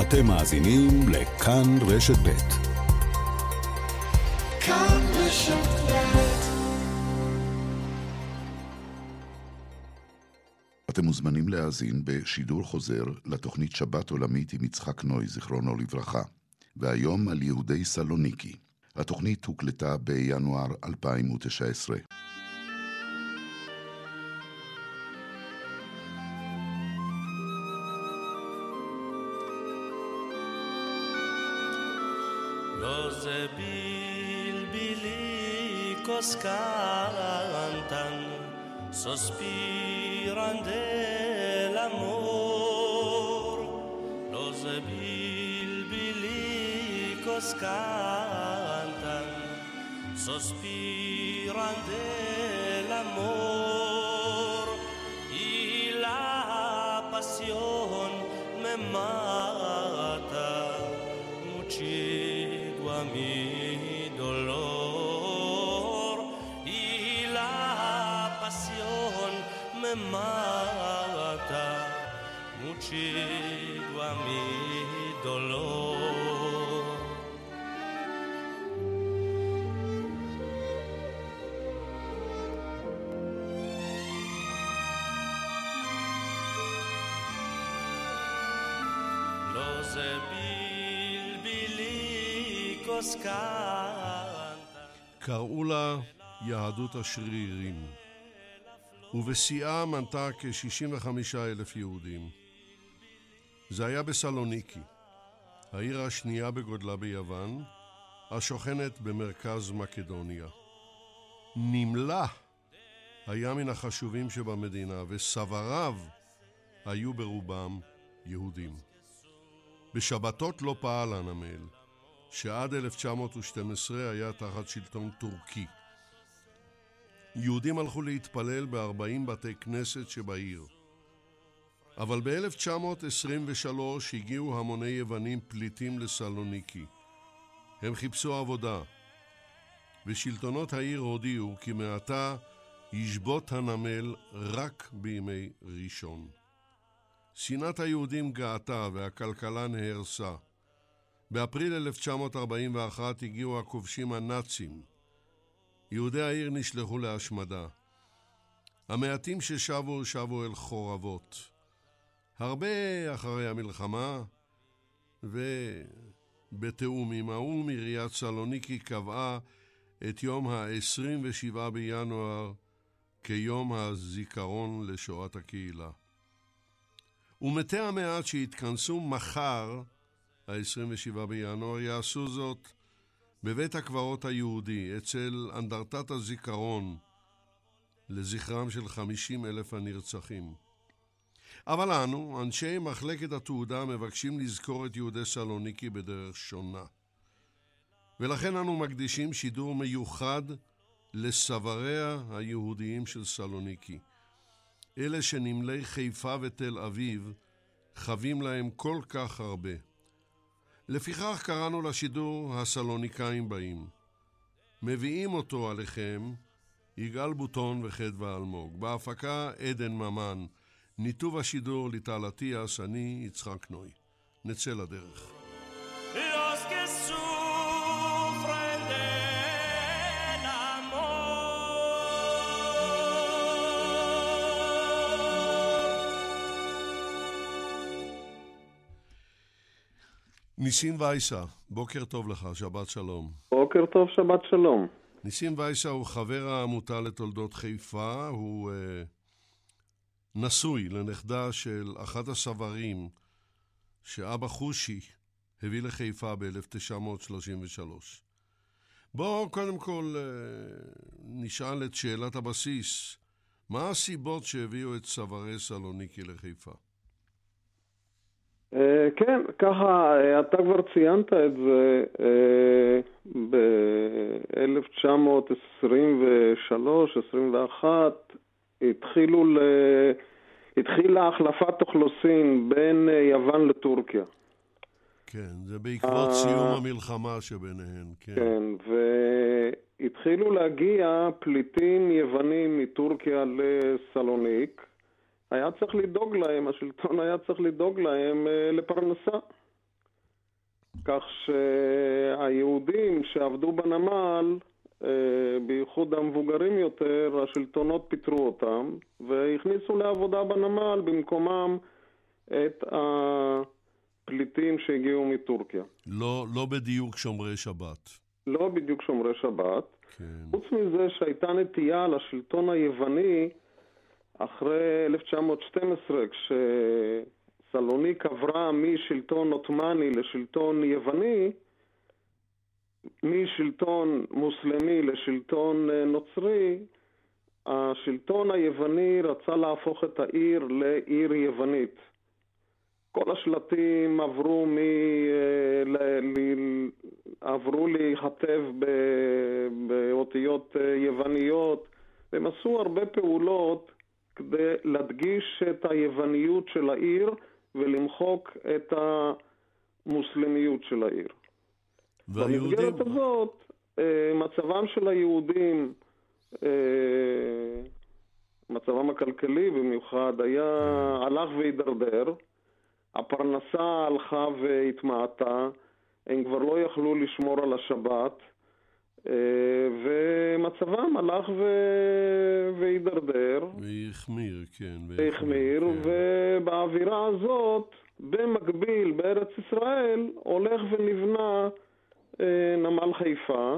אתם מאזינים לכאן רשת ב'. כאן רשת אתם מוזמנים להאזין בשידור חוזר לתוכנית שבת עולמית עם יצחק נוי, זיכרונו לברכה, והיום על יהודי סלוניקי. התוכנית הוקלטה בינואר 2019. Bilbili cos cantan sospiran dell'amor los bilbili cos cantan sospiran dell'amor y la pasión me mata a mi dolor. Los קראו לה יהדות השרירים, ובשיאה מנתה כ-65 אלף יהודים. זה היה בסלוניקי, העיר השנייה בגודלה ביוון, השוכנת במרכז מקדוניה. נמלה היה מן החשובים שבמדינה, וסבריו היו ברובם יהודים. בשבתות לא פעל הנמל, שעד 1912 היה תחת שלטון טורקי. יהודים הלכו להתפלל ב-40 בתי כנסת שבעיר. אבל ב-1923 הגיעו המוני יוונים פליטים לסלוניקי. הם חיפשו עבודה, ושלטונות העיר הודיעו כי מעתה ישבות הנמל רק בימי ראשון. שנאת היהודים גאתה והכלכלה נהרסה. באפריל 1941 הגיעו הכובשים הנאצים. יהודי העיר נשלחו להשמדה. המעטים ששבו, שבו אל חורבות. הרבה אחרי המלחמה, ובתיאום עם האו"ם, עיריית סלוניקי קבעה את יום ה-27 בינואר כיום הזיכרון לשואת הקהילה. ומתי המעט שהתכנסו מחר, ה-27 בינואר, יעשו זאת בבית הקברות היהודי, אצל אנדרטת הזיכרון לזכרם של 50 אלף הנרצחים. אבל אנו, אנשי מחלקת התעודה, מבקשים לזכור את יהודי סלוניקי בדרך שונה. ולכן אנו מקדישים שידור מיוחד לסבריה היהודיים של סלוניקי. אלה שנמלי חיפה ותל אביב חבים להם כל כך הרבה. לפיכך קראנו לשידור הסלוניקאים באים. מביאים אותו עליכם יגאל בוטון וחדווה אלמוג. בהפקה עדן ממן. ניתוב השידור ליטל אטיאס, אני יצחק נוי. נצא לדרך. ניסים וייסה, בוקר טוב לך, שבת שלום. בוקר טוב, שבת שלום. ניסים וייסה הוא חבר העמותה לתולדות חיפה, הוא אה, נשוי לנכדה של אחת הסברים שאבא חושי הביא לחיפה ב-1933. בואו קודם כל אה, נשאל את שאלת הבסיס, מה הסיבות שהביאו את סברי סלוניקי לחיפה? אה, כן, ככה, אה, אתה כבר ציינת את זה אה, ב-1923-21, התחילו ל... התחילה החלפת אוכלוסין בין יוון לטורקיה. כן, זה בעקבות סיום המלחמה שביניהן, כן. כן, והתחילו להגיע פליטים יוונים מטורקיה לסלוניק. היה צריך לדאוג להם, השלטון היה צריך לדאוג להם אה, לפרנסה. כך שהיהודים שעבדו בנמל, אה, בייחוד המבוגרים יותר, השלטונות פיטרו אותם והכניסו לעבודה בנמל במקומם את הפליטים שהגיעו מטורקיה. לא, לא בדיוק שומרי שבת. לא בדיוק שומרי שבת. כן. חוץ מזה שהייתה נטייה לשלטון היווני אחרי 1912, כשסלוניק עברה משלטון עות'מאני לשלטון יווני, משלטון מוסלמי לשלטון אה, נוצרי, השלטון היווני רצה להפוך את העיר לעיר יוונית. כל השלטים עברו, מ... אה, ל... ל... עברו להיכתב ב... באותיות אה, יווניות, והם עשו הרבה פעולות כדי להדגיש את היווניות של העיר ולמחוק את המוסלמיות של העיר. והיהודים... במסגרת הזאת, אה, מצבם של היהודים, אה, מצבם הכלכלי במיוחד, היה, הלך והידרדר. הפרנסה הלכה והתמעטה, הם כבר לא יכלו לשמור על השבת, ומצבם הלך ו... והידרדר. והחמיר, כן. והחמיר, כן. ובאווירה הזאת, במקביל, בארץ ישראל, הולך ונבנה אה, נמל חיפה,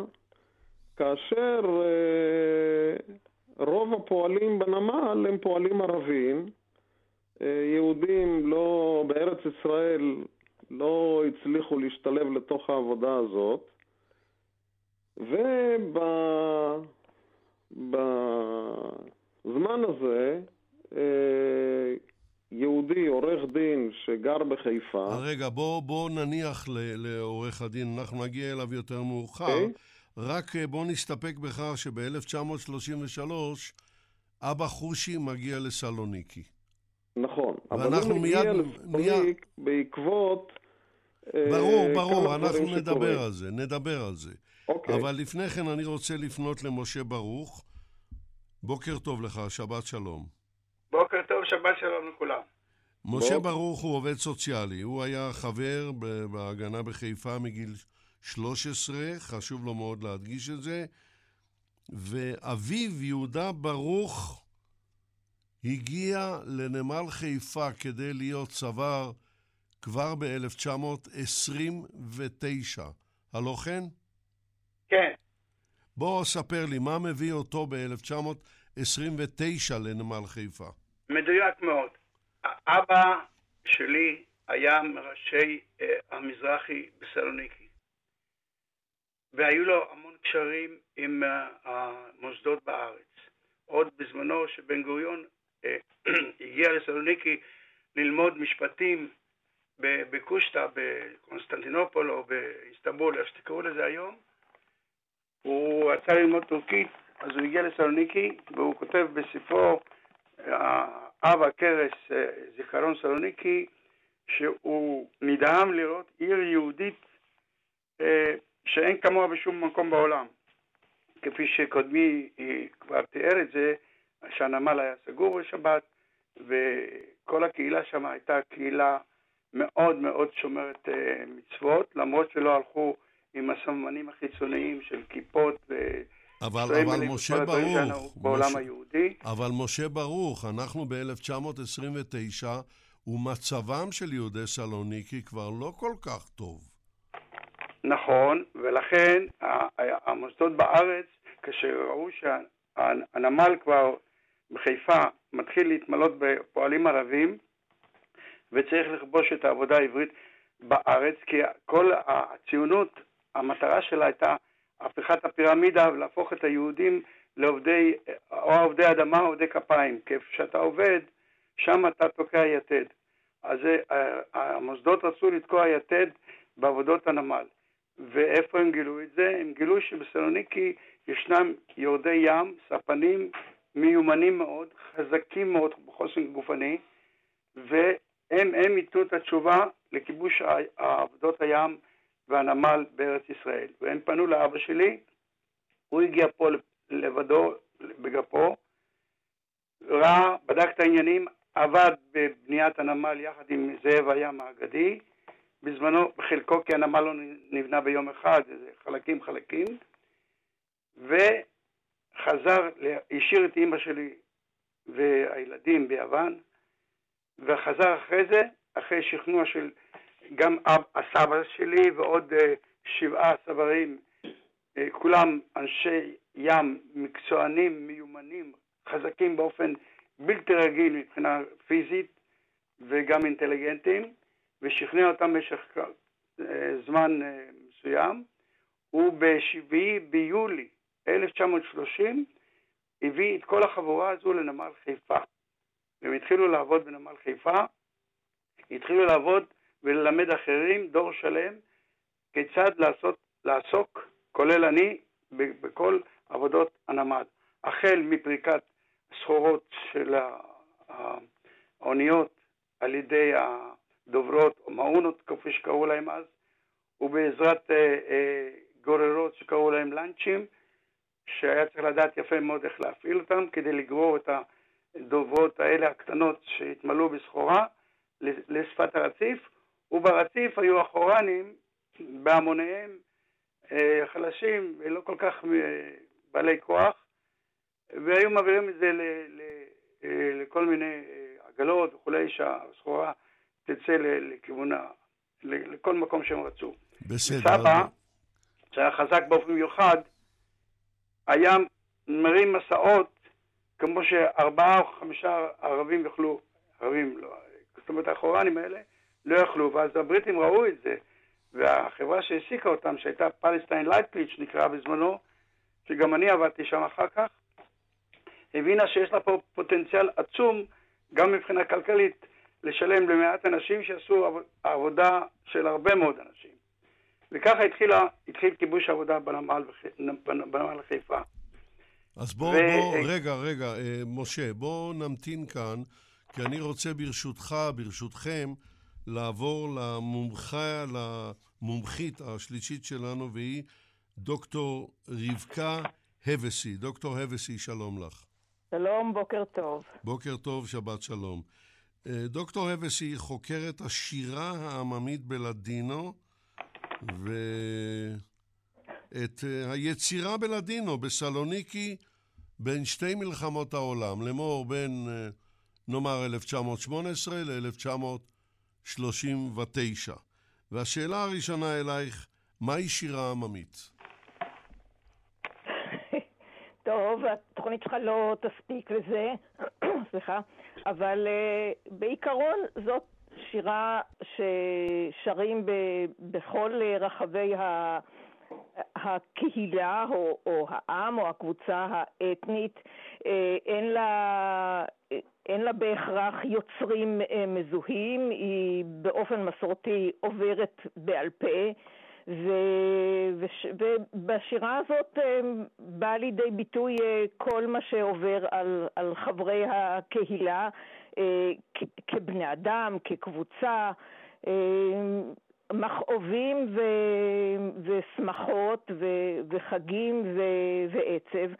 כאשר אה, רוב הפועלים בנמל הם פועלים ערבים. אה, יהודים לא, בארץ ישראל לא הצליחו להשתלב לתוך העבודה הזאת, ובזמן הזה אה, יהודי, עורך דין, שגר בחיפה... רגע, בוא, בוא נניח לעורך הדין, אנחנו נגיע אליו יותר מאוחר. אוקיי. רק אה, בוא נסתפק בכך שב-1933 אבא חושי מגיע לסלוניקי. נכון, אבל הוא מגיע מיד- לספוניק בעקבות אה, ברור, ברור, אנחנו. נדבר על זה, נדבר על זה. אוקיי, אבל לפני כן אני רוצה לפנות למשה ברוך. בוקר טוב לך, שבת שלום. בוקר טוב, שבת שלום לכולם. משה בוא. ברוך הוא עובד סוציאלי, הוא היה חבר בהגנה בחיפה מגיל 13, חשוב לו מאוד להדגיש את זה, ואביו, יהודה ברוך, הגיע לנמל חיפה כדי להיות צוואר כבר ב-1929. הלא? כן, בוא ספר לי, מה מביא אותו ב-1929 לנמל חיפה? מדויק מאוד. האבא שלי היה מראשי אה, המזרחי בסלוניקי, והיו לו המון קשרים עם אה, המוסדות בארץ. עוד בזמנו שבן גוריון אה, הגיע לסלוניקי ללמוד משפטים בקושטא, בקונסטנטינופול או באיסטנבול, איך שתקראו לזה היום, הוא רצה ללמוד טורקית, אז הוא הגיע לסלוניקי, והוא כותב בספרו אב הכרס אה, זיכרון סלוניקי, שהוא נדהם לראות עיר יהודית אה, שאין כמוה בשום מקום בעולם. כפי שקודמי אה, כבר תיאר את זה, שהנמל היה סגור בשבת, וכל הקהילה שם הייתה קהילה מאוד מאוד שומרת אה, מצוות, למרות שלא הלכו עם הסממנים החיצוניים של כיפות ו... אבל, אבל משה ברוך, בעולם משה, היהודי. אבל משה ברוך, אנחנו ב-1929, ומצבם של יהודי סלוניקי כבר לא כל כך טוב. נכון, ולכן המוסדות בארץ, כשראו שהנמל כבר בחיפה מתחיל להתמלות בפועלים ערבים, וצריך לכבוש את העבודה העברית בארץ, כי כל הציונות, המטרה שלה הייתה הפיכת הפירמידה ולהפוך את היהודים לעובדי, או עובדי אדמה או עובדי כפיים, כי איפה שאתה עובד, שם אתה תוקע יתד. אז המוסדות רצו לתקוע יתד בעבודות הנמל. ואיפה הם גילו את זה? הם גילו שבסלוניקי ישנם יורדי ים, ספנים מיומנים מאוד, חזקים מאוד בחוסן גופני, והם הם ייתנו את התשובה לכיבוש עבודות הים והנמל בארץ ישראל. והם פנו לאבא שלי, הוא הגיע פה לבדו בגפו, ראה, בדק את העניינים, עבד בבניית הנמל יחד עם זאב הים האגדי, בזמנו, בחלקו, כי הנמל לא נבנה ביום אחד, חלקים חלקים, וחזר, השאיר את אימא שלי והילדים ביוון, וחזר אחרי זה, אחרי שכנוע של גם אב, הסבא שלי ועוד uh, שבעה סברים, uh, כולם אנשי ים מקצוענים, מיומנים, חזקים באופן בלתי רגיל מבחינה פיזית וגם אינטליגנטים, ושכנע אותם במשך uh, זמן מסוים, וב-7 ביולי 1930 הביא את כל החבורה הזו לנמל חיפה. והם התחילו לעבוד בנמל חיפה, התחילו לעבוד וללמד אחרים, דור שלם, כיצד לעשות, לעסוק, כולל אני, בכל עבודות הנמל. החל מפריקת סחורות של האוניות על ידי הדוברות, או מאונות, כפי שקראו להם אז, ובעזרת אה, אה, גוררות שקראו להם לאנצ'ים, שהיה צריך לדעת יפה מאוד איך להפעיל אותם כדי לגרור את הדוברות האלה הקטנות שהתמלאו בסחורה לשפת הרציף, וברציף היו החורנים בהמוניהם אה, חלשים ולא כל כך אה, בעלי כוח, והיו מעבירים את זה ל, ל, אה, לכל מיני עגלות וכולי, שהסחורה תצא לכיוונה, לכל מקום שהם רצו. בסדר. סבא, שהיה חזק באופן מיוחד, היה מרים מסעות כמו שארבעה או חמישה ערבים יוכלו, ערבים לא, זאת אומרת האחורנים האלה לא יכלו, ואז הבריטים ראו את זה, והחברה שהעסיקה אותם, שהייתה פלסטיין לייטפליץ' נקרא בזמנו, שגם אני עבדתי שם אחר כך, הבינה שיש לה פה פוטנציאל עצום, גם מבחינה כלכלית, לשלם למעט אנשים שעשו עבודה של הרבה מאוד אנשים. וככה התחילה, התחיל כיבוש עבודה בנמל, בנמל חיפה. אז בואו, ו... בוא, רגע, רגע, אה, משה, בואו נמתין כאן, כי אני רוצה ברשותך, ברשותכם, לעבור למומחה, למומחית השלישית שלנו, והיא דוקטור רבקה הבסי. דוקטור הבסי, שלום לך. שלום, בוקר טוב. בוקר טוב, שבת שלום. אה, דוקטור הבסי היא חוקרת השירה העממית בלדינו, ואת אה, היצירה בלדינו בסלוניקי בין שתי מלחמות העולם, לאמור בין, אה, נאמר, 1918 ל-1939. והשאלה הראשונה אלייך, מהי שירה עממית? טוב, התוכנית שלך לא תספיק לזה, סליחה, אבל uh, בעיקרון זאת שירה ששרים ב, בכל רחבי ה, הקהילה או, או העם או הקבוצה האתנית. אה, אין לה, אין לה בהכרח יוצרים אה, מזוהים, היא באופן מסורתי עוברת בעל פה. ו, וש, ובשירה הזאת אה, בא לידי ביטוי כל מה שעובר על, על חברי הקהילה, אה, כבני אדם, כקבוצה, מכאובים ושמחות וחגים ועצב.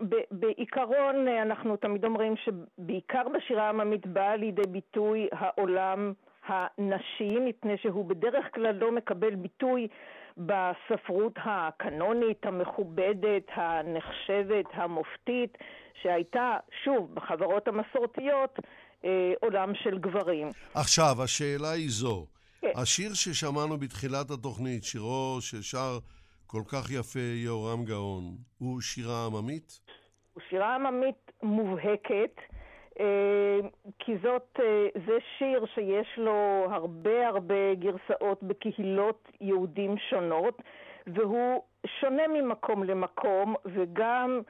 ובעיקרון אנחנו תמיד אומרים שבעיקר בשירה העממית בא לידי ביטוי העולם הנשי, מפני שהוא בדרך כלל לא מקבל ביטוי בספרות הקנונית, המכובדת, הנחשבת, המופתית, שהייתה, שוב, בחברות המסורתיות, אה, עולם של גברים. עכשיו, השאלה היא זו. כן. השיר ששמענו בתחילת התוכנית, שירו ששר כל כך יפה יהורם גאון, הוא שירה עממית? הוא שירה עממית מובהקת. אה, כי זאת, אה, זה שיר שיש לו הרבה הרבה גרסאות בקהילות יהודים שונות, והוא שונה ממקום למקום, וגם.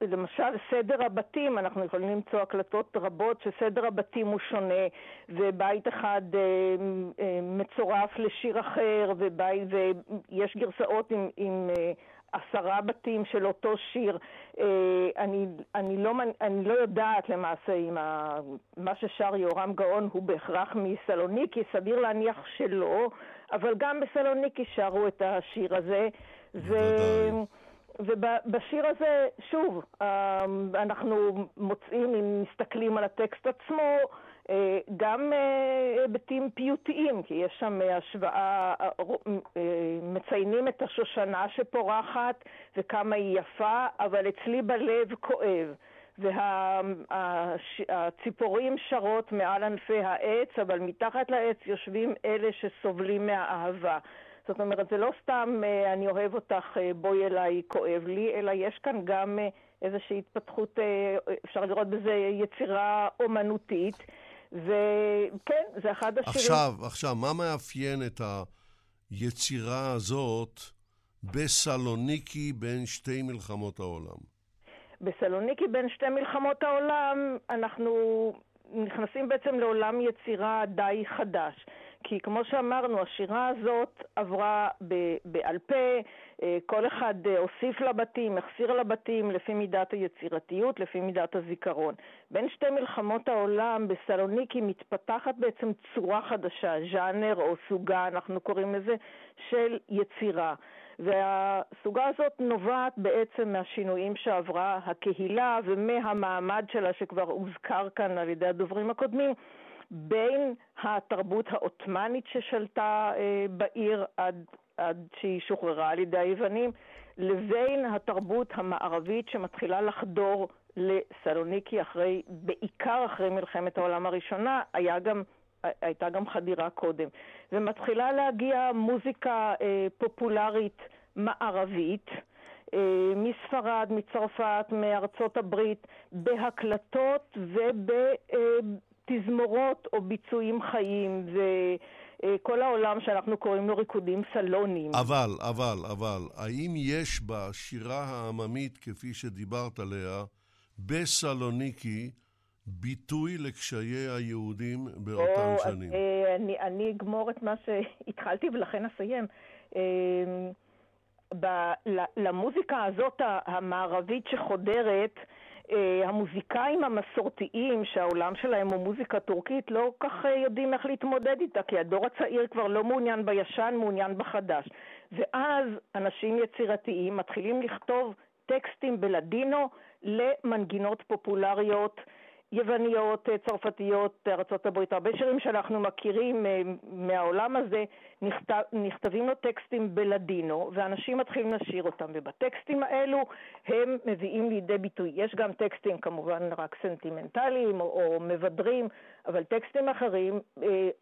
למשל, סדר הבתים, אנחנו יכולים למצוא הקלטות רבות שסדר הבתים הוא שונה, ובית אחד אה, אה, מצורף לשיר אחר, ובית, ויש גרסאות עם, עם אה, עשרה בתים של אותו שיר. אה, אני, אני, לא, אני לא יודעת למעשה אם ה, מה ששר יהורם גאון הוא בהכרח מסלוניקי, סביר להניח שלא, אבל גם בסלוניקי שרו את השיר הזה. ו... ובשיר הזה, שוב, אה, אנחנו מוצאים, אם מסתכלים על הטקסט עצמו, אה, גם אה, היבטים פיוטיים, כי יש שם השוואה, מציינים את השושנה שפורחת וכמה היא יפה, אבל אצלי בלב כואב. והציפורים שרות מעל ענפי העץ, אבל מתחת לעץ יושבים אלה שסובלים מהאהבה. זאת אומרת, זה לא סתם אני אוהב אותך, בואי אליי, כואב לי, אלא יש כאן גם איזושהי התפתחות, אפשר לראות בזה יצירה אומנותית. וכן, זה אחד השירים... עכשיו, עכשיו, מה מאפיין את היצירה הזאת בסלוניקי בין שתי מלחמות העולם? בסלוניקי בין שתי מלחמות העולם אנחנו נכנסים בעצם לעולם יצירה די חדש. כי כמו שאמרנו, השירה הזאת עברה בעל פה, אה, כל אחד אה, הוסיף לבתים, החסיר לבתים, לפי מידת היצירתיות, לפי מידת הזיכרון. בין שתי מלחמות העולם, בסלוניקי מתפתחת בעצם צורה חדשה, ז'אנר או סוגה, אנחנו קוראים לזה, של יצירה. והסוגה הזאת נובעת בעצם מהשינויים שעברה הקהילה ומהמעמד שלה שכבר הוזכר כאן על ידי הדוברים הקודמים, בין התרבות העות'מאנית ששלטה אה, בעיר עד, עד שהיא שוחררה על ידי היוונים, לבין התרבות המערבית שמתחילה לחדור לסלוניקי אחרי, בעיקר אחרי מלחמת העולם הראשונה, היה גם, הייתה גם חדירה קודם. ומתחילה להגיע מוזיקה אה, פופולרית מערבית, אה, מספרד, מצרפת, מארצות הברית, בהקלטות וב... אה, תזמורות או ביצועים חיים וכל העולם שאנחנו קוראים לו ריקודים סלונים. אבל, אבל, אבל, האם יש בשירה העממית, כפי שדיברת עליה, בסלוניקי, ביטוי לקשיי היהודים באותן או, שנים? אה, אני, אני אגמור את מה שהתחלתי ולכן אסיים. אה, ב, למוזיקה הזאת המערבית שחודרת, אה, המוזיקאים המסורתיים, שהעולם שלהם הוא מוזיקה טורקית, לא כך אה, יודעים איך להתמודד איתה, כי הדור הצעיר כבר לא מעוניין בישן, מעוניין בחדש. ואז אנשים יצירתיים מתחילים לכתוב טקסטים בלדינו למנגינות פופולריות יווניות, אה, צרפתיות, ארה"ב, הרבה שירים שאנחנו מכירים אה, מהעולם הזה, נכתב, נכתבים לו טקסטים בלדינו, ואנשים מתחילים לשיר אותם, ובטקסטים האלו הם מביאים לידי ביטוי. יש גם טקסטים כמובן רק סנטימנטליים או, או מבדרים, אבל טקסטים אחרים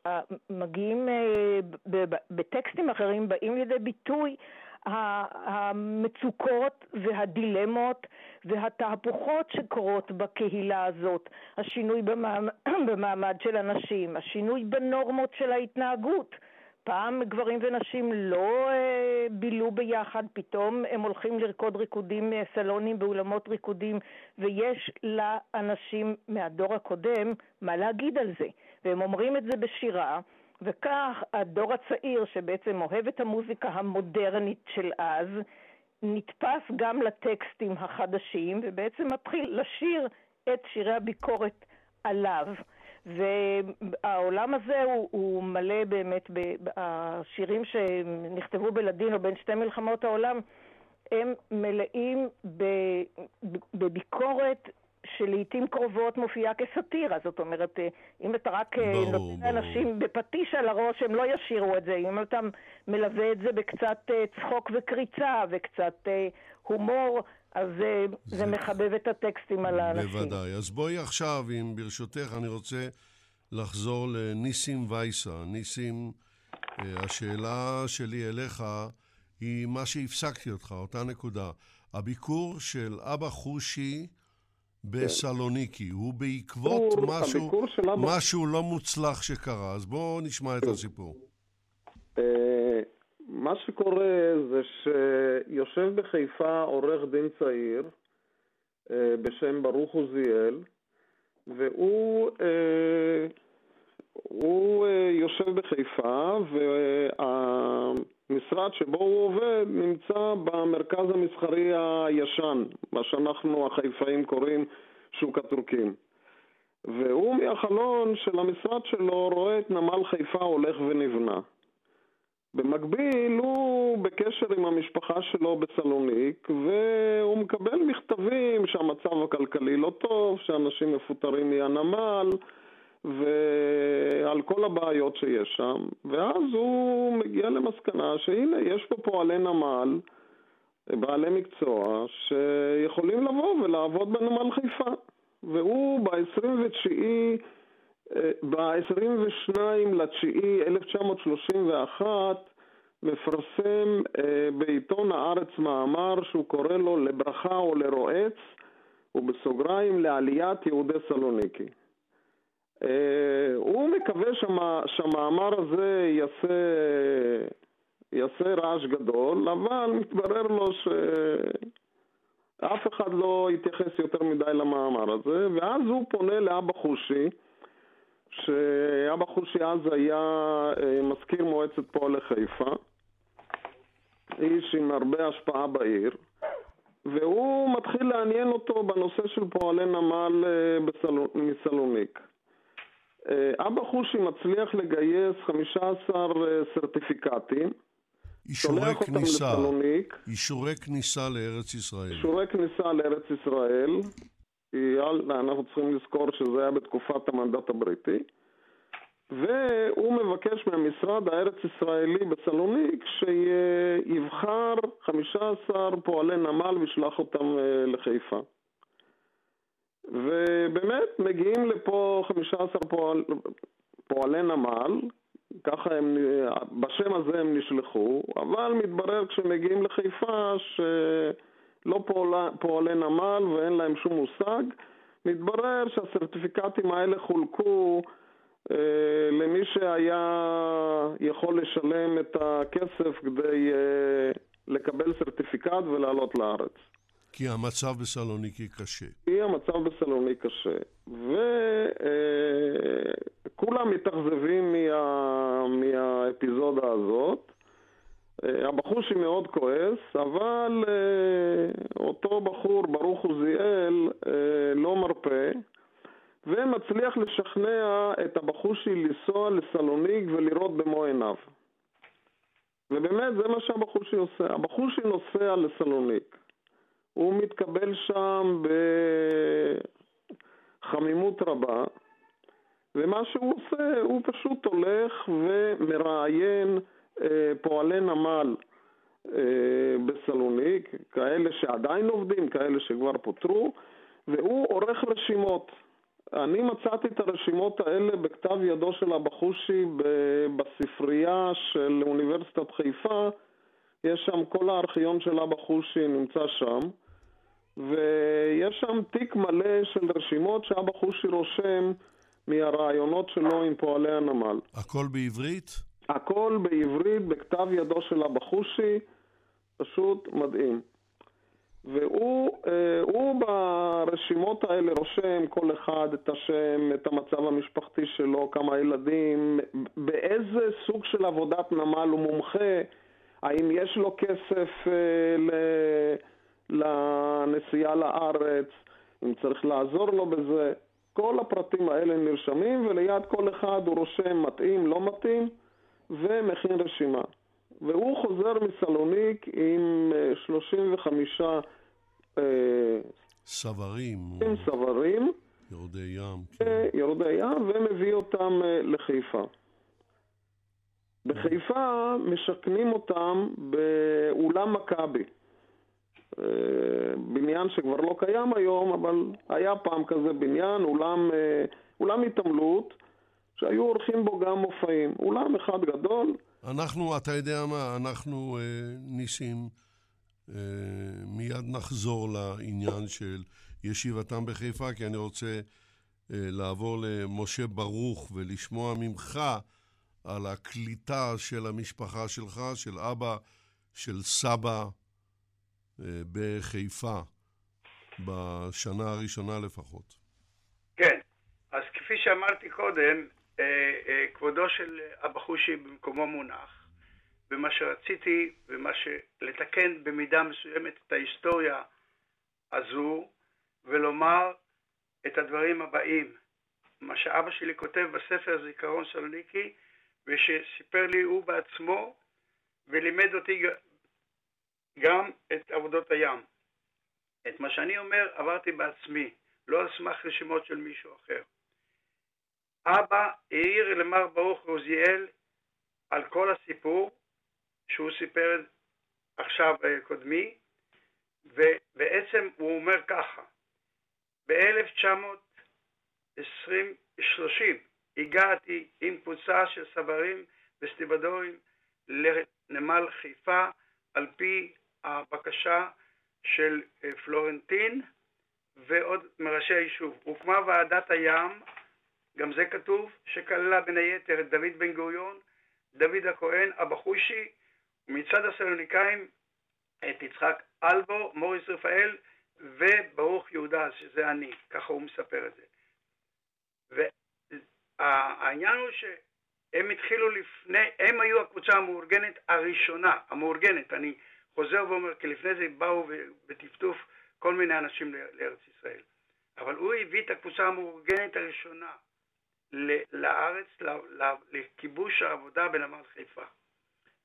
אה, מגיעים, אה, בטקסטים אחרים באים לידי ביטוי המצוקות והדילמות והתהפוכות שקורות בקהילה הזאת, השינוי במעמד של אנשים, השינוי בנורמות של ההתנהגות. פעם גברים ונשים לא אה, בילו ביחד, פתאום הם הולכים לרקוד ריקודים סלונים באולמות ריקודים, ויש לאנשים מהדור הקודם מה להגיד על זה. והם אומרים את זה בשירה, וכך הדור הצעיר, שבעצם אוהב את המוזיקה המודרנית של אז, נתפס גם לטקסטים החדשים, ובעצם מתחיל לשיר את שירי הביקורת עליו. והעולם הזה הוא, הוא מלא באמת, השירים שנכתבו בלדינו בין שתי מלחמות העולם, הם מלאים בביקורת שלעיתים קרובות מופיעה כסאטירה. זאת אומרת, אה, אם אתה רק אה, ברור, נותן לאנשים בפטיש על הראש, הם לא ישירו את זה. אם אתה מלווה את זה בקצת אה, צחוק וקריצה וקצת הומור, אז זה, זה מחבב את הטקסטים על האנשים. בוודאי. אז בואי עכשיו, אם ברשותך, אני רוצה לחזור לניסים וייסה. ניסים, השאלה שלי אליך היא מה שהפסקתי אותך, אותה נקודה. הביקור של אבא חושי בסלוניקי, הוא בעקבות משהו, משהו לא מוצלח שקרה, אז בואו נשמע את הסיפור. אה, מה שקורה זה שיושב בחיפה עורך דין צעיר אה, בשם ברוך עוזיאל, והוא אה, הוא יושב בחיפה, והמשרד שבו הוא עובד נמצא במרכז המסחרי הישן, מה שאנחנו החיפאים קוראים שוק הטורקים. והוא מהחלון של המשרד שלו רואה את נמל חיפה הולך ונבנה. במקביל הוא בקשר עם המשפחה שלו בסלוניק והוא מקבל מכתבים שהמצב הכלכלי לא טוב, שאנשים מפוטרים מהנמל ועל כל הבעיות שיש שם, ואז הוא מגיע למסקנה שהנה, יש פה פועלי נמל, בעלי מקצוע, שיכולים לבוא ולעבוד בנמל חיפה. והוא ב-29, ב-22 לתשיעי 1931 מפרסם אה, בעיתון הארץ מאמר שהוא קורא לו לברכה או לרועץ, ובסוגריים לעליית יהודי סלוניקי. אה, הוא מקווה שמה, שהמאמר הזה יעשה, יעשה רעש גדול, אבל מתברר לו שאף אחד לא יתייחס יותר מדי למאמר הזה, ואז הוא פונה לאבא חושי, שאבא חושי אז היה אה, מזכיר מועצת פועלי חיפה, איש עם הרבה השפעה בעיר, והוא מתחיל לעניין אותו בנושא של פועלי נמל אה, בסלו... מסלוניק. אה, אבא חושי מצליח לגייס 15 סרטיפיקטים, אישורי כניסה, אישורי כניסה לארץ ישראל. אישורי כניסה לארץ ישראל, אנחנו צריכים לזכור שזה היה בתקופת המנדט הבריטי. והוא מבקש מהמשרד הארץ-ישראלי בסלוניק שיבחר 15 פועלי נמל וישלח אותם אה, לחיפה. ובאמת מגיעים לפה 15 פועל, פועלי נמל, ככה הם, בשם הזה הם נשלחו, אבל מתברר כשמגיעים לחיפה שלא פועל, פועלי נמל ואין להם שום מושג, מתברר שהסרטיפיקטים האלה חולקו אה, למי שהיה יכול לשלם את הכסף כדי אה, לקבל סרטיפיקט ולעלות לארץ. כי המצב בסלוניקי קשה. כי המצב בסלוניקי קשה. וכולם אה, מתאכזבים מה... מהאפיזודה הזאת. הבחור שמאוד כועס, אבל אותו בחור, ברוך עוזיאל, לא מרפה. ומצליח לשכנע את הבחושי לנסוע לסלוניק ולראות במו עיניו. ובאמת זה מה שהבחושי עושה. הבחושי נוסע לסלוניק. הוא מתקבל שם בחמימות רבה, ומה שהוא עושה, הוא פשוט הולך ומראיין אה, פועלי נמל אה, בסלוניק, כאלה שעדיין עובדים, כאלה שכבר פוטרו, והוא עורך רשימות. אני מצאתי את הרשימות האלה בכתב ידו של הבחושי בספרייה של אוניברסיטת חיפה. יש שם, כל הארכיון של אבא חושי נמצא שם, ויש שם תיק מלא של רשימות שאבא חושי רושם מהרעיונות שלו עם פועלי הנמל. הכל בעברית? הכל בעברית, בכתב ידו של אבא חושי, פשוט מדהים. והוא אה, ברשימות האלה רושם כל אחד את השם, את המצב המשפחתי שלו, כמה ילדים, באיזה סוג של עבודת נמל הוא מומחה, האם יש לו כסף אה, לנסיעה לארץ, אם צריך לעזור לו בזה. כל הפרטים האלה נרשמים וליד כל אחד הוא רושם מתאים, לא מתאים ומכין רשימה. והוא חוזר מסלוניק עם 35 אה, אה, סברים. עם סברים. יורדי ים. כן. אה, יורדי ים, ומביא אותם לחיפה. בחיפה משכנים אותם באולם מכבי. בניין שכבר לא קיים היום, אבל היה פעם כזה בניין, אולם, אולם התעמלות, שהיו עורכים בו גם מופעים. אולם אחד גדול, אנחנו, אתה יודע מה, אנחנו, אה, ניסים, אה, מיד נחזור לעניין של ישיבתם בחיפה, כי אני רוצה אה, לעבור למשה ברוך ולשמוע ממך על הקליטה של המשפחה שלך, של אבא, של סבא אה, בחיפה, בשנה הראשונה לפחות. כן, אז כפי שאמרתי קודם, אה, אה, כבודו של אבא חושי במקומו מונח, ומה שרציתי ומה שלתקן במידה מסוימת את ההיסטוריה הזו ולומר את הדברים הבאים. מה שאבא שלי כותב בספר זיכרון סלוניקי ושסיפר לי הוא בעצמו ולימד אותי גם את עבודות הים. את מה שאני אומר עברתי בעצמי, לא על סמך רשימות של מישהו אחר. אבא העיר למר ברוך רוזיאל על כל הסיפור שהוא סיפר עכשיו אה, קודמי, ובעצם הוא אומר ככה, ב-1930 הגעתי עם קבוצה של סברים וסטיבדורים לנמל חיפה על פי הבקשה של אה, פלורנטין ועוד מראשי היישוב. הוקמה ועדת הים, גם זה כתוב, שכללה בין היתר את דוד בן גוריון, דוד הכהן, אבא חושי, ומצד הסלוניקאים את יצחק אלבו, מוריס רפאל וברוך יהודה, שזה אני, ככה הוא מספר את זה. והעניין הוא שהם התחילו לפני, הם היו הקבוצה המאורגנת הראשונה, המאורגנת, אני חוזר ואומר, כי לפני זה באו בטפטוף כל מיני אנשים לארץ ישראל. אבל הוא הביא את הקבוצה המאורגנת הראשונה לארץ, לכיבוש העבודה בנמל חיפה.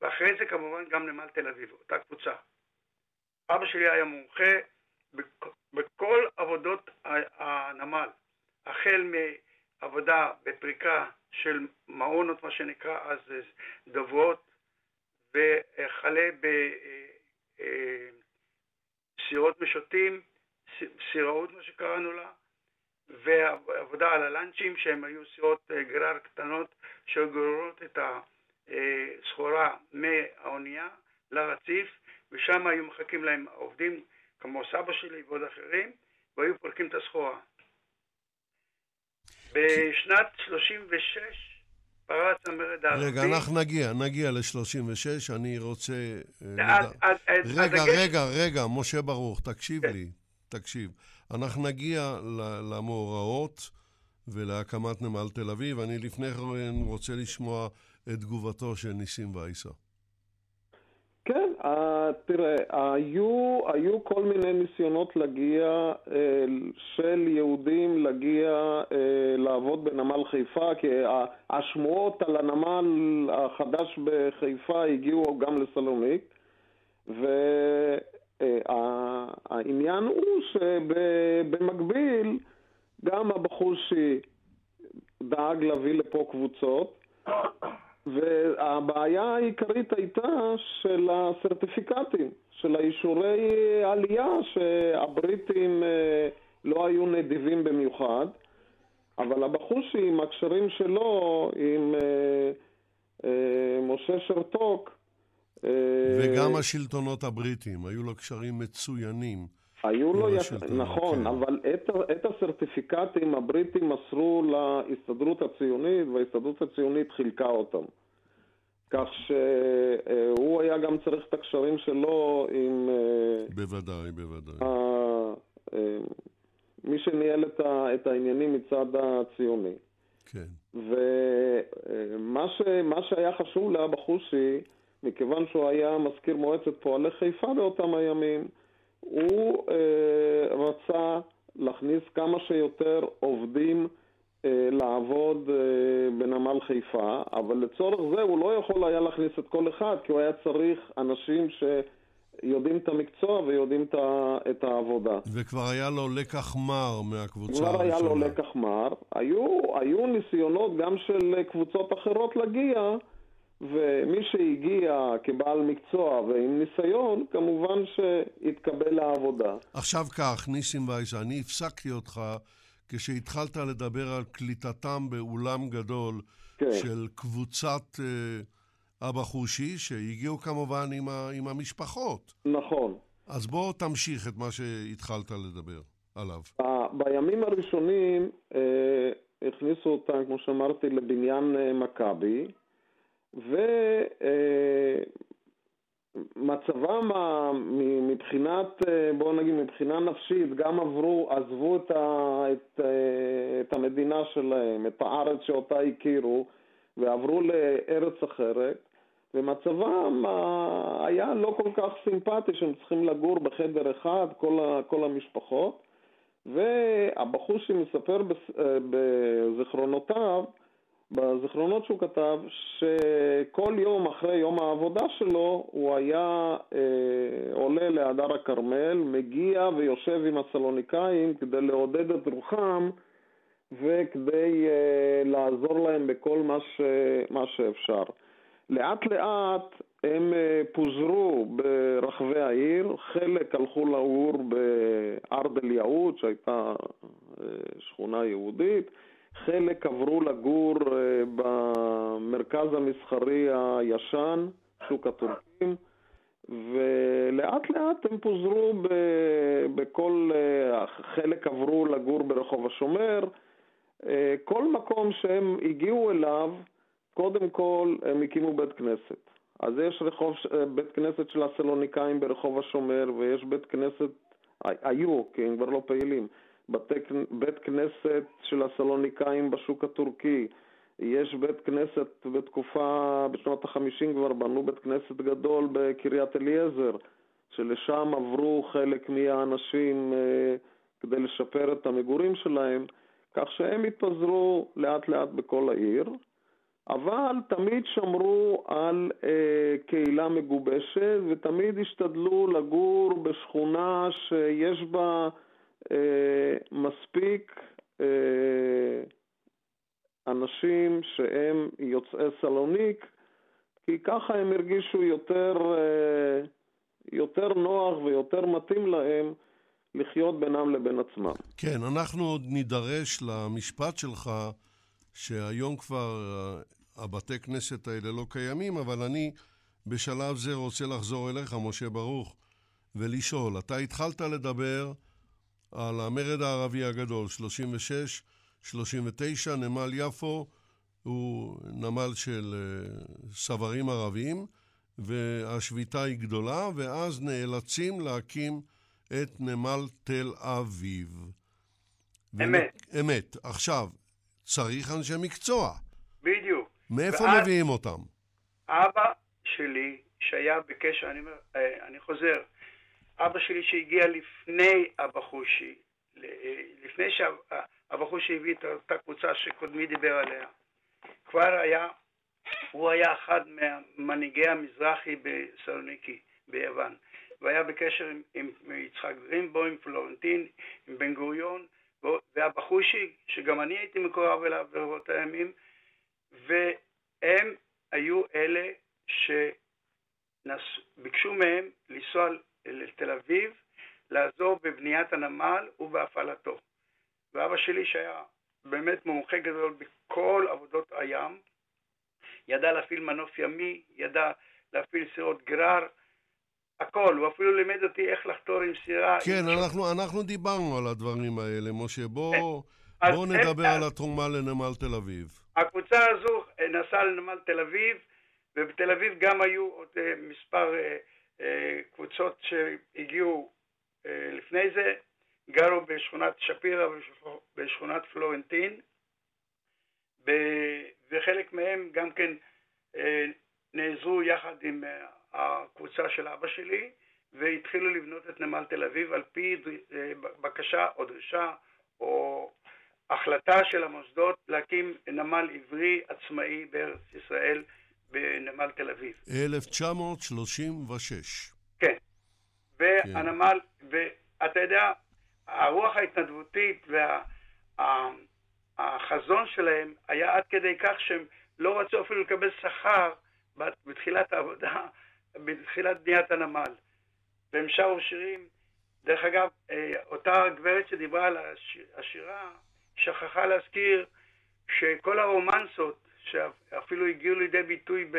ואחרי זה כמובן גם נמל תל אביב, אותה קבוצה. אבא שלי היה מומחה בכל עבודות הנמל, החל מעבודה בפריקה של מעונות, מה שנקרא אז דוברות, וכלה בסירות משוטים, סיראות מה שקראנו לה, ועבודה על הלאנצ'ים שהם היו סירות גרר קטנות שגוררות את הסחורה מהאונייה לרציף ושם היו מחכים להם עובדים כמו סבא שלי ועוד אחרים, והיו פורקים את הסחורה. בשנת 36 פרץ המרד הערבי. רגע, אנחנו נגיע, נגיע ל-36, אני רוצה... אה, רגע, רגע, רגע, משה ברוך, תקשיב כן. לי, תקשיב. אנחנו נגיע למאורעות ולהקמת נמל תל אביב. אני לפני כן רוצה לשמוע את תגובתו של ניסים וייסה. Uh, תראה, היו, היו כל מיני ניסיונות להגיע, uh, של יהודים להגיע uh, לעבוד בנמל חיפה, כי השמועות על הנמל החדש בחיפה הגיעו גם לסלוניק, והעניין הוא שבמקביל גם הבחושי דאג להביא לפה קבוצות, והבעיה העיקרית הייתה של הסרטיפיקטים, של האישורי עלייה, שהבריטים אה, לא היו נדיבים במיוחד, אבל הבחושי עם הקשרים שלו, עם אה, אה, משה שרתוק, וגם השלטונות הבריטים, היו לו קשרים מצוינים. היו לו, יפ... נכון, כן. אבל את, את הסרטיפיקטים הבריטים מסרו להסתדרות הציונית, וההסתדרות הציונית חילקה אותם. כך שהוא היה גם צריך את הקשרים שלו עם... אה, בוודאי, בוודאי. ה... אה, מי שניהל את, ה... את העניינים מצד הציוני. כן. ומה ש... שהיה חשוב לאבא חושי, מכיוון שהוא היה מזכיר מועצת פועלי חיפה באותם הימים, הוא אה, רצה להכניס כמה שיותר עובדים אה, לעבוד אה, בנמל חיפה, אבל לצורך זה הוא לא יכול היה להכניס את כל אחד, כי הוא היה צריך אנשים שיודעים את המקצוע ויודעים את העבודה. וכבר היה לו לקח מר מהקבוצה הראשונה. כבר היה לו לקח מר. היו, היו ניסיונות גם של קבוצות אחרות להגיע, ומי שהגיע כבעל מקצוע ועם ניסיון, כמובן שהתקבל לעבודה. עכשיו כך, ניסים וייסה, אני הפסקתי אותך כשהתחלת לדבר על קליטתם באולם גדול כן. של קבוצת uh, אבא חושי, שהגיעו כמובן עם, ה, עם המשפחות. נכון. אז בוא תמשיך את מה שהתחלת לדבר עליו. בימים הראשונים uh, הכניסו אותם, כמו שאמרתי, לבניין uh, מכבי. ומצבם מבחינת, בואו נגיד, מבחינה נפשית, גם עברו, עזבו את, ה, את, את המדינה שלהם, את הארץ שאותה הכירו, ועברו לארץ אחרת, ומצבם היה לא כל כך סימפטי שהם צריכים לגור בחדר אחד, כל, ה, כל המשפחות. והבחור שמספר בזיכרונותיו בזיכרונות שהוא כתב, שכל יום אחרי יום העבודה שלו הוא היה אה, עולה להדר הכרמל, מגיע ויושב עם הסלוניקאים כדי לעודד את רוחם וכדי uh, לעזור להם בכל מה, ש, מה שאפשר. לאט לאט הם uh, פוזרו ברחבי העיר, חלק הלכו לגור בארד אל יהוד, שהייתה uh, שכונה יהודית, חלק עברו לגור uh, במרכז המסחרי הישן, שוק הטורקים, ולאט לאט הם פוזרו בכל, חלק עברו לגור ברחוב השומר, אה, כל מקום שהם הגיעו אליו, קודם כל הם הקימו בית כנסת. אז יש רחוב, אה, בית כנסת של הסלוניקאים ברחוב השומר, ויש בית כנסת, היו, כי הם כבר לא פעילים, בתי, בית כנסת של הסלוניקאים בשוק הטורקי, יש בית כנסת בתקופה, בשנות החמישים כבר בנו בית כנסת גדול בקריית אליעזר, שלשם עברו חלק מהאנשים אה, כדי לשפר את המגורים שלהם. כך שהם התפזרו לאט לאט בכל העיר, אבל תמיד שמרו על אה, קהילה מגובשת ותמיד השתדלו לגור בשכונה שיש בה מספיק אה, אנשים שהם יוצאי סלוניק, כי ככה הם הרגישו יותר, אה, יותר נוח ויותר מתאים להם לחיות בינם לבין עצמם. כן, אנחנו עוד נידרש למשפט שלך, שהיום כבר אה, הבתי כנסת האלה לא קיימים, אבל אני בשלב זה רוצה לחזור אליך, משה ברוך, ולשאול. אתה התחלת לדבר על המרד הערבי הגדול, 36, 39, נמל יפו הוא נמל של אה, סברים ערבים, והשביתה היא גדולה, ואז נאלצים להקים את נמל תל אביב. אמת. אמת. עכשיו, צריך אנשי מקצוע. בדיוק. מאיפה ואז, מביאים אותם? אבא שלי, שהיה בקשר, אני, אה, אני חוזר, אבא שלי שהגיע לפני אבא חושי, לפני שאבא חושי הביא את אותה קבוצה שקודמי דיבר עליה, כבר היה, הוא היה אחד ממנהיגי המזרחי בסלוניקי, ביוון. והיה בקשר עם, עם, עם יצחק גרינבו, עם פלורנטין, עם בן גוריון, והבחושי, שגם אני הייתי מקורב אליו ברבות הימים, והם היו אלה שביקשו מהם לנסוע לתל אביב, לעזור בבניית הנמל ובהפעלתו. ואבא שלי, שהיה באמת מומחה גדול בכל עבודות הים, ידע להפעיל מנוף ימי, ידע להפעיל סירות גרר, הכל, הוא אפילו לימד אותי איך לחתור עם סירה. כן, עם אנחנו, אנחנו דיברנו על הדברים האלה, משה. בוא, כן. בוא נדבר על התרומה לנמל תל אביב. הקבוצה הזו נסעה לנמל תל אביב, ובתל אביב גם היו עוד אה, מספר אה, אה, קבוצות שהגיעו לפני זה, גרו בשכונת שפירא ובשכונת פלורנטין, וחלק מהם גם כן נעזרו יחד עם הקבוצה של אבא שלי, והתחילו לבנות את נמל תל אביב על פי אה, בקשה או דרישה או החלטה של המוסדות להקים נמל עברי עצמאי בארץ ישראל בנמל תל אביב. 1936. כן. והנמל, כן. ואתה יודע, הרוח ההתנדבותית והחזון וה, שלהם היה עד כדי כך שהם לא רצו אפילו לקבל שכר בתחילת העבודה בתחילת בניית הנמל. והם שרו שירים, דרך אגב, אה, אותה גברת שדיברה על השירה, שכחה להזכיר שכל הרומנסות שאפילו הגיעו לידי ביטוי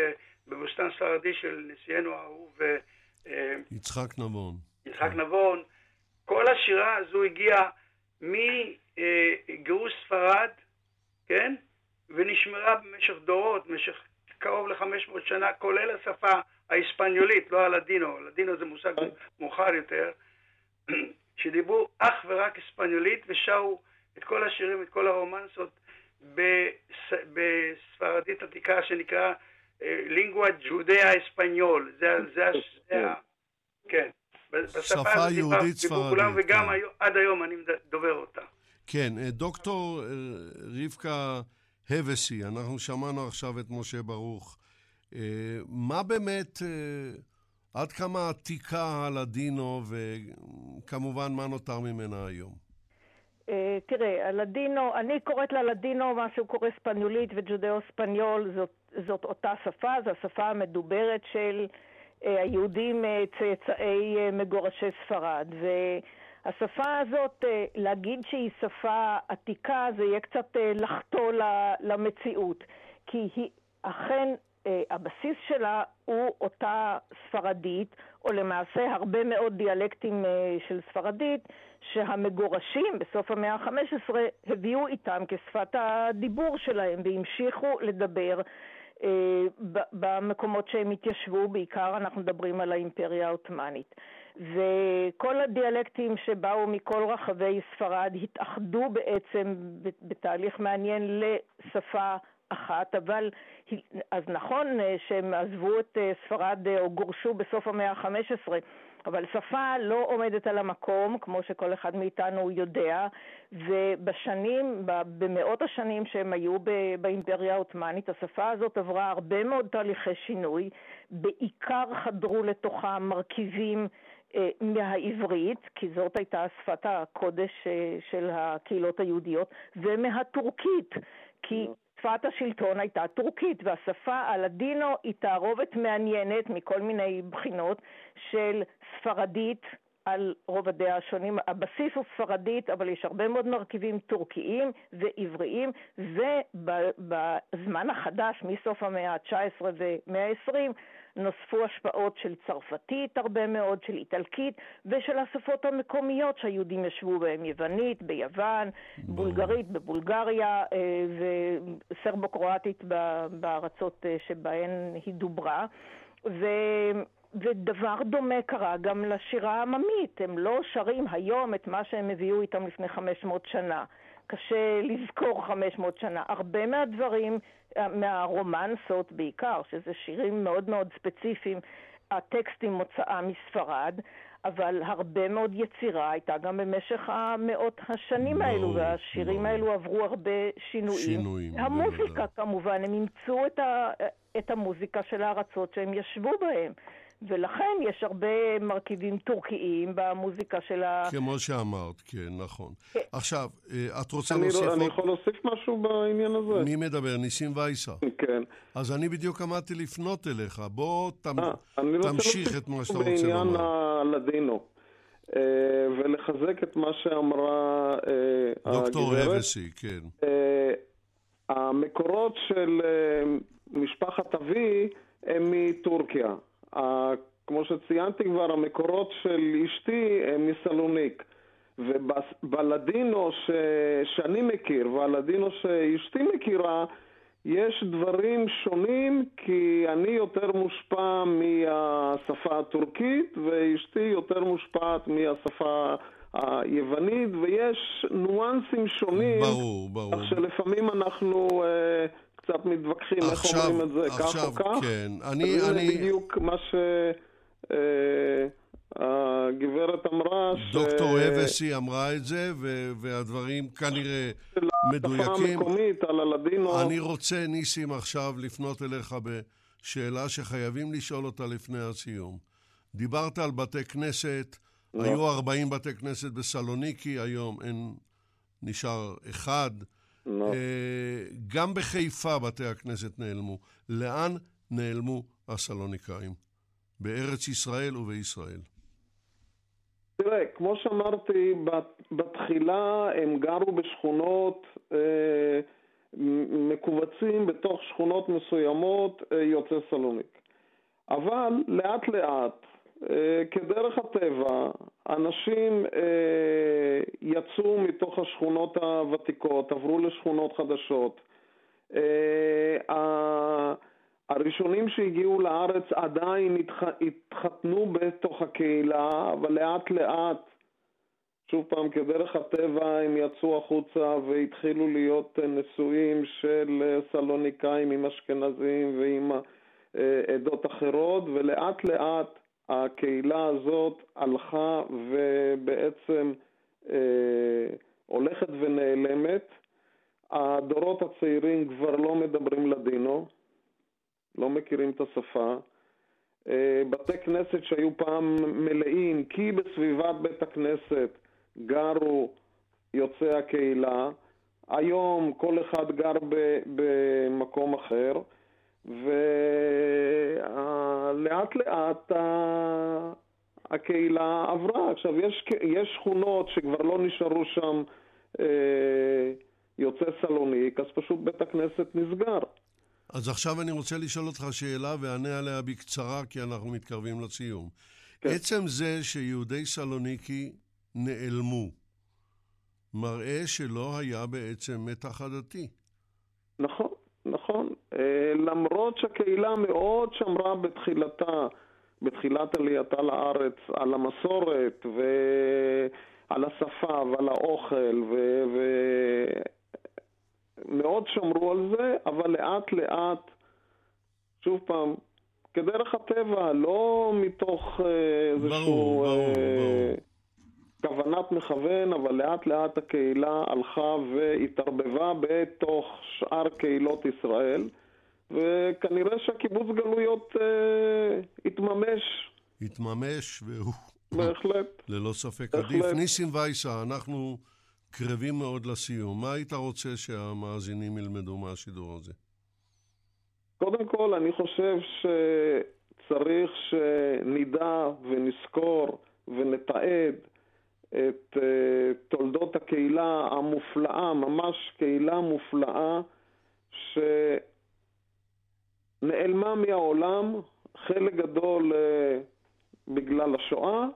בבוסטן ספרדי של נשיאנו האהוב אה, יצחק נבון. יצחק נבון, כל השירה הזו הגיעה מגירוש ספרד, כן? ונשמרה במשך דורות, במשך קרוב ל-500 שנה, כולל השפה ההיספניולית, לא הלדינו, הלדינו זה מושג מאוחר יותר, שדיברו אך ורק היספניולית ושרו את כל השירים, את כל הרומנסות בספרדית עתיקה שנקרא לינגואה ג'ודאה אספניול. זה, זה, זה, כן. שפה יהודית ספרדית. וגם כן. עד היום אני דובר אותה. כן, אה, דוקטור אה, רבקה הבסי, אנחנו שמענו עכשיו את משה ברוך. אה, מה באמת, עד כמה עתיקה הלדינו, וכמובן מה נותר ממנה היום? אה, תראה, הלדינו, אני קוראת ללדינו מה שהוא קורא ספניולית וג'ודאו ספניול, זאת, זאת אותה שפה, זו השפה המדוברת של אה, היהודים אה, צאצאי מגורשי ספרד. והשפה הזאת, להגיד שהיא שפה עתיקה, זה יהיה קצת לחטוא למציאות. כי היא אכן, הבסיס שלה הוא אותה ספרדית, או למעשה הרבה מאוד דיאלקטים של ספרדית, שהמגורשים בסוף המאה ה-15 הביאו איתם כשפת הדיבור שלהם והמשיכו לדבר אה, במקומות שהם התיישבו, בעיקר אנחנו מדברים על האימפריה העות'מאנית. וכל הדיאלקטים שבאו מכל רחבי ספרד התאחדו בעצם בתהליך מעניין לשפה אחת, אבל אז נכון אה, שהם עזבו את אה, ספרד אה, או גורשו בסוף המאה ה-15, אבל שפה לא עומדת על המקום, כמו שכל אחד מאיתנו יודע, ובשנים, במאות השנים שהם היו באימפריה העות'מאנית, השפה הזאת עברה הרבה מאוד תהליכי שינוי, בעיקר חדרו לתוכה מרכיבים מהעברית, כי זאת הייתה שפת הקודש של הקהילות היהודיות, ומהטורקית, כי שפת השלטון הייתה טורקית, והשפה הלדינו היא תערובת מעניינת מכל מיני בחינות של ספרדית על רובדיה השונים. הבסיס הוא ספרדית, אבל יש הרבה מאוד מרכיבים טורקיים ועבריים, ובזמן החדש, מסוף המאה ה-19 ומאה ה-20, נוספו השפעות של צרפתית הרבה מאוד, של איטלקית ושל השפות המקומיות שהיהודים ישבו בהן, יוונית ביוון, בולגרית בבולגריה אה, וסרבו-קרואטית בארצות אה, שבהן היא דוברה. ו... ודבר דומה קרה גם לשירה העממית, הם לא שרים היום את מה שהם הביאו איתם לפני 500 שנה. קשה לזכור 500 שנה. הרבה מהדברים מהרומנסות בעיקר, שזה שירים מאוד מאוד ספציפיים, הטקסטים מוצאה מספרד, אבל הרבה מאוד יצירה הייתה גם במשך המאות השנים לא, האלו, והשירים לא. האלו עברו הרבה שינויים. שינויים. המוזיקה בוודאי. כמובן, הם אימצו את, ה, את המוזיקה של הארצות שהם ישבו בהם. ולכן יש הרבה מרכיבים טורקיים במוזיקה של ה... כמו שאמרת, כן, נכון. כן. עכשיו, אה, את רוצה אני לא- להוסיף... לא, אני יכול להוסיף משהו בעניין הזה? מי מדבר? ניסים וייסה. כן. אז אני בדיוק עמדתי לפנות אליך. בוא תמ... 아, אה, תמשיך את מה שאתה רוצה לומר. בעניין הלדינו. אה, ולחזק את מה שאמרה הגברת. דוקטור אבסי, כן. המקורות של משפחת אבי הם מטורקיה. כמו שציינתי כבר, המקורות של אשתי הם מסלוניק. ובלדינו ש... שאני מכיר והלדינו שאשתי מכירה, יש דברים שונים כי אני יותר מושפע מהשפה הטורקית ואשתי יותר מושפעת מהשפה היוונית ויש ניואנסים שונים. ברור, ברור. כך שלפעמים אנחנו... אה, קצת מתווכחים איך אומרים את זה, עכשיו, כך או כך. כן, אני... אני... זה בדיוק מה שהגברת אה, אמרה. דוקטור ש... אבסי אמרה את זה, ו... והדברים כנראה מדויקים. השפה המקומית, על הלדינו. אני רוצה, ניסים, עכשיו לפנות אליך בשאלה שחייבים לשאול אותה לפני הסיום. דיברת על בתי כנסת, לא. היו 40 בתי כנסת בסלוניקי, היום אין, נשאר אחד. לא. גם בחיפה בתי הכנסת נעלמו. לאן נעלמו הסלוניקאים? בארץ ישראל ובישראל. תראה, כמו שאמרתי, בתחילה הם גרו בשכונות אה, מכווצים בתוך שכונות מסוימות אה, יוצאי סלוניק. אבל לאט לאט אה, כדרך הטבע, אנשים אה, יצאו מתוך השכונות הוותיקות, עברו לשכונות חדשות. אה, הראשונים שהגיעו לארץ עדיין התחתנו בתוך הקהילה, אבל לאט לאט, שוב פעם, כדרך הטבע, הם יצאו החוצה והתחילו להיות נשואים של סלוניקאים עם אשכנזים ועם עדות אחרות, ולאט לאט הקהילה הזאת הלכה ובעצם אה, הולכת ונעלמת. הדורות הצעירים כבר לא מדברים לדינו, לא מכירים את השפה. אה, בתי כנסת שהיו פעם מלאים, כי בסביבת בית הכנסת גרו יוצאי הקהילה. היום כל אחד גר במקום אחר, ולאט לאט הקהילה עברה. עכשיו, יש, יש שכונות שכבר לא נשארו שם אה, יוצאי סלוניק, אז פשוט בית הכנסת נסגר. אז עכשיו אני רוצה לשאול אותך שאלה ואענה עליה בקצרה, כי אנחנו מתקרבים לסיום. כן. עצם זה שיהודי סלוניקי נעלמו, מראה שלא היה בעצם מתח עדתי. נכון, נכון. אה, למרות שהקהילה מאוד שמרה בתחילתה, בתחילת עלייתה לארץ, על המסורת ועל השפה ועל האוכל, ו... ו... מאוד שמרו על זה, אבל לאט לאט, שוב פעם, כדרך הטבע, לא מתוך אה, איזשהו... ברור. כוונת מכוון, אבל לאט לאט הקהילה הלכה והתערבבה בתוך שאר קהילות ישראל, וכנראה שהקיבוץ גלויות אה, התממש. התממש, והוא... בהחלט. ללא ספק עדיף. ניסים וייסה, אנחנו קרבים מאוד לסיום. מה היית רוצה שהמאזינים ילמדו מהשידור הזה? קודם כל, אני חושב שצריך שנדע ונזכור ונתעד את uh, תולדות הקהילה המופלאה, ממש קהילה מופלאה, שנעלמה מהעולם, חלק גדול uh, בגלל השואה,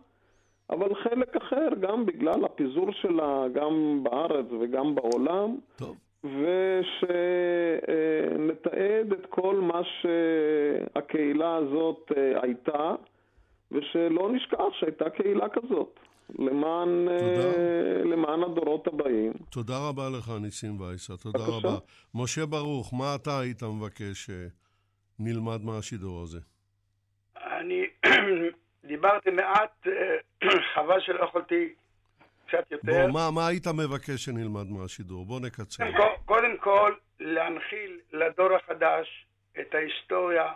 אבל חלק אחר גם בגלל הפיזור שלה, גם בארץ וגם בעולם. טוב. ושנתעד את כל מה שהקהילה הזאת אה, הייתה, ושלא נשכח שהייתה קהילה כזאת. למען, אה, למען הדורות הבאים. תודה רבה לך, ניסים וייסה, תודה בבקשה. רבה. משה ברוך, מה אתה היית מבקש שנלמד מהשידור הזה? אני דיברתי מעט, חבל שלא יכולתי קצת יותר. בוא, מה, מה היית מבקש שנלמד מהשידור? בוא נקצר. קודם כל, להנחיל לדור החדש את ההיסטוריה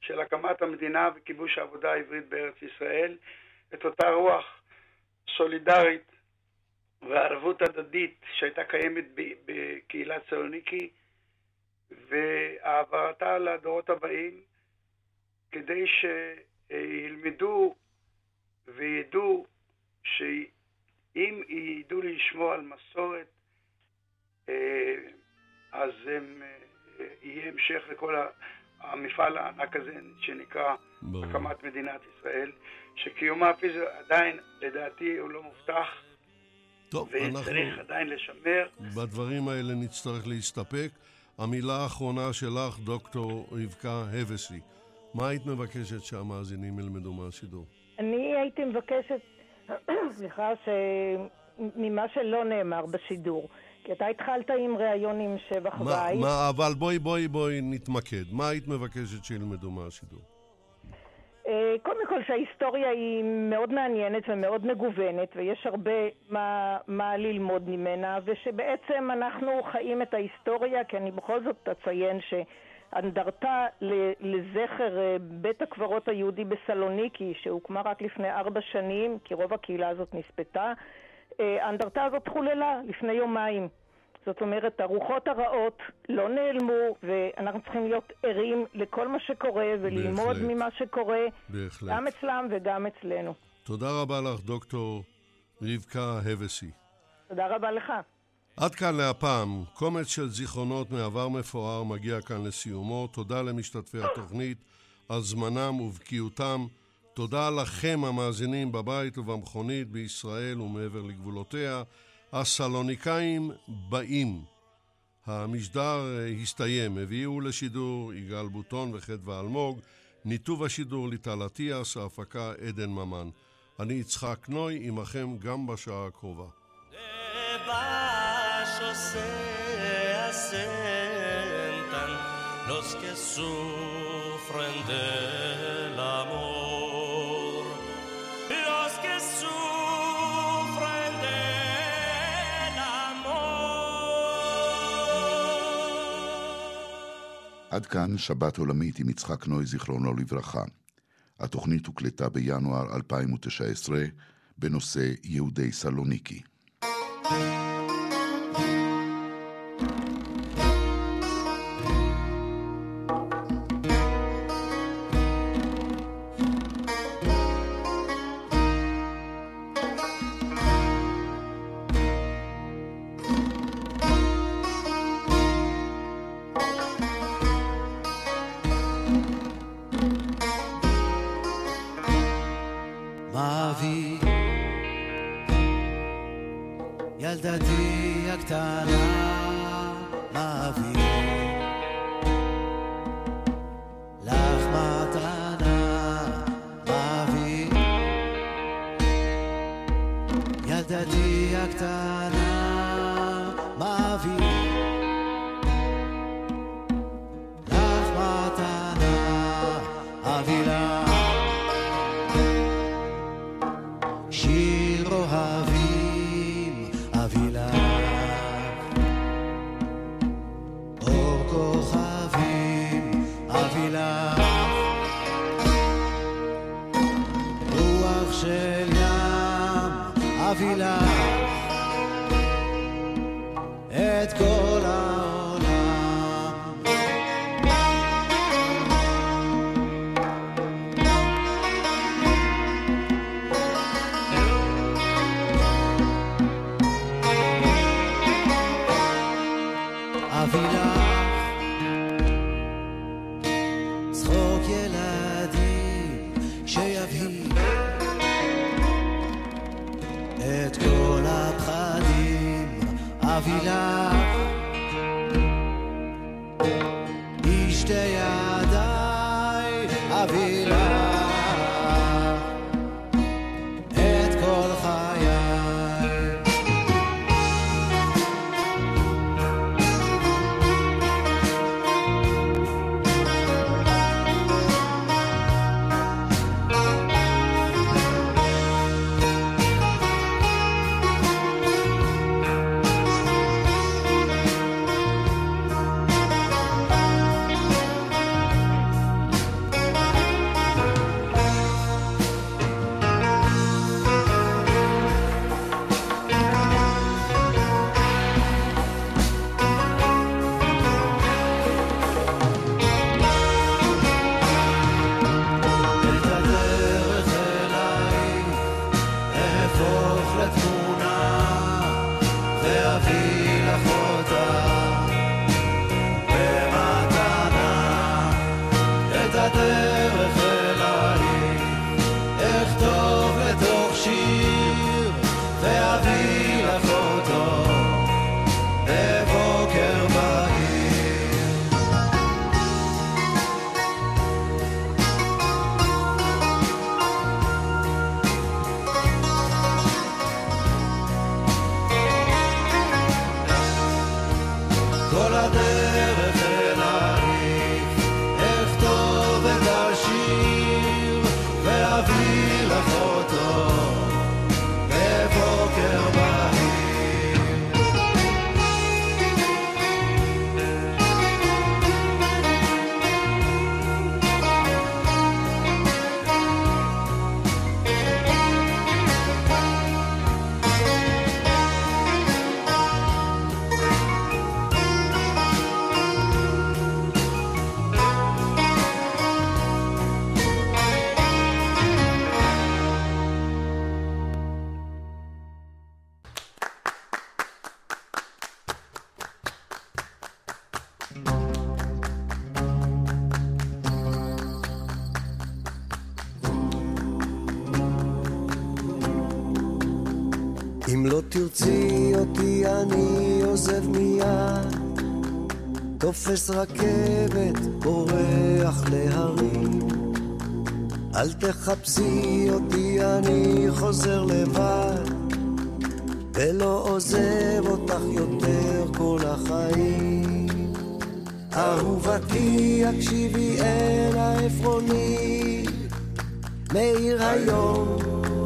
של הקמת המדינה וכיבוש העבודה העברית בארץ ישראל, את אותה רוח סולידרית וערבות הדדית שהייתה קיימת בקהילת סלוניקי, והעברתה לדורות הבאים, כדי ש... ילמדו וידעו שאם ידעו לשמור על מסורת, אה, אז הם, אה, יהיה המשך לכל המפעל הענק הזה שנקרא ברור. הקמת מדינת ישראל, שקיומה הפיזי עדיין, לדעתי, הוא לא מובטח. טוב, וצריך אנחנו... עדיין לשמר. בדברים האלה נצטרך להסתפק. המילה האחרונה שלך, דוקטור רבקה הבסי. מה היית מבקשת שהמאזינים ילמדו מהשידור? אני הייתי מבקשת, סליחה, ש... ממה שלא נאמר בשידור. כי אתה התחלת עם ראיון עם שבח וייס. מה, אבל בואי, בואי, בואי נתמקד. מה היית מבקשת שילמדו מהשידור? אה, קודם כל שההיסטוריה היא מאוד מעניינת ומאוד מגוונת ויש הרבה מה, מה ללמוד ממנה ושבעצם אנחנו חיים את ההיסטוריה כי אני בכל זאת אציין ש... אנדרטה לזכר אה, בית הקברות היהודי בסלוניקי, שהוקמה רק לפני ארבע שנים, כי רוב הקהילה הזאת נספתה. אה, האנדרטה הזאת חוללה לפני יומיים. זאת אומרת, הרוחות הרעות לא נעלמו, ואנחנו צריכים להיות ערים לכל מה שקורה וללמוד בהחלט. ממה שקורה, בהחלט. גם אצלם וגם אצלנו. תודה רבה לך, דוקטור רבקה הבסי. תודה רבה לך. עד כאן להפעם, קומץ של זיכרונות מעבר מפואר מגיע כאן לסיומו. תודה למשתתפי התוכנית על זמנם ובקיאותם. תודה לכם המאזינים בבית ובמכונית בישראל ומעבר לגבולותיה. הסלוניקאים באים. המשדר הסתיים, הביאו לשידור יגאל בוטון וחדווה אלמוג, ניתוב השידור ליטל אטיאס, ההפקה עדן ממן. אני יצחק נוי, עמכם גם בשעה הקרובה. los que sufren del עד כאן שבת עולמית עם יצחק נוי, זיכרונו לברכה. התוכנית הוקלטה בינואר 2019 בנושא יהודי סלוניקי. thank you ידיי אבי תופס רכבת, בורח להרים. אל תחפשי אותי, אני חוזר לבד. ולא עוזב אותך יותר כל החיים. אהובתי, הקשיבי אל העפרוני. מאיר היום,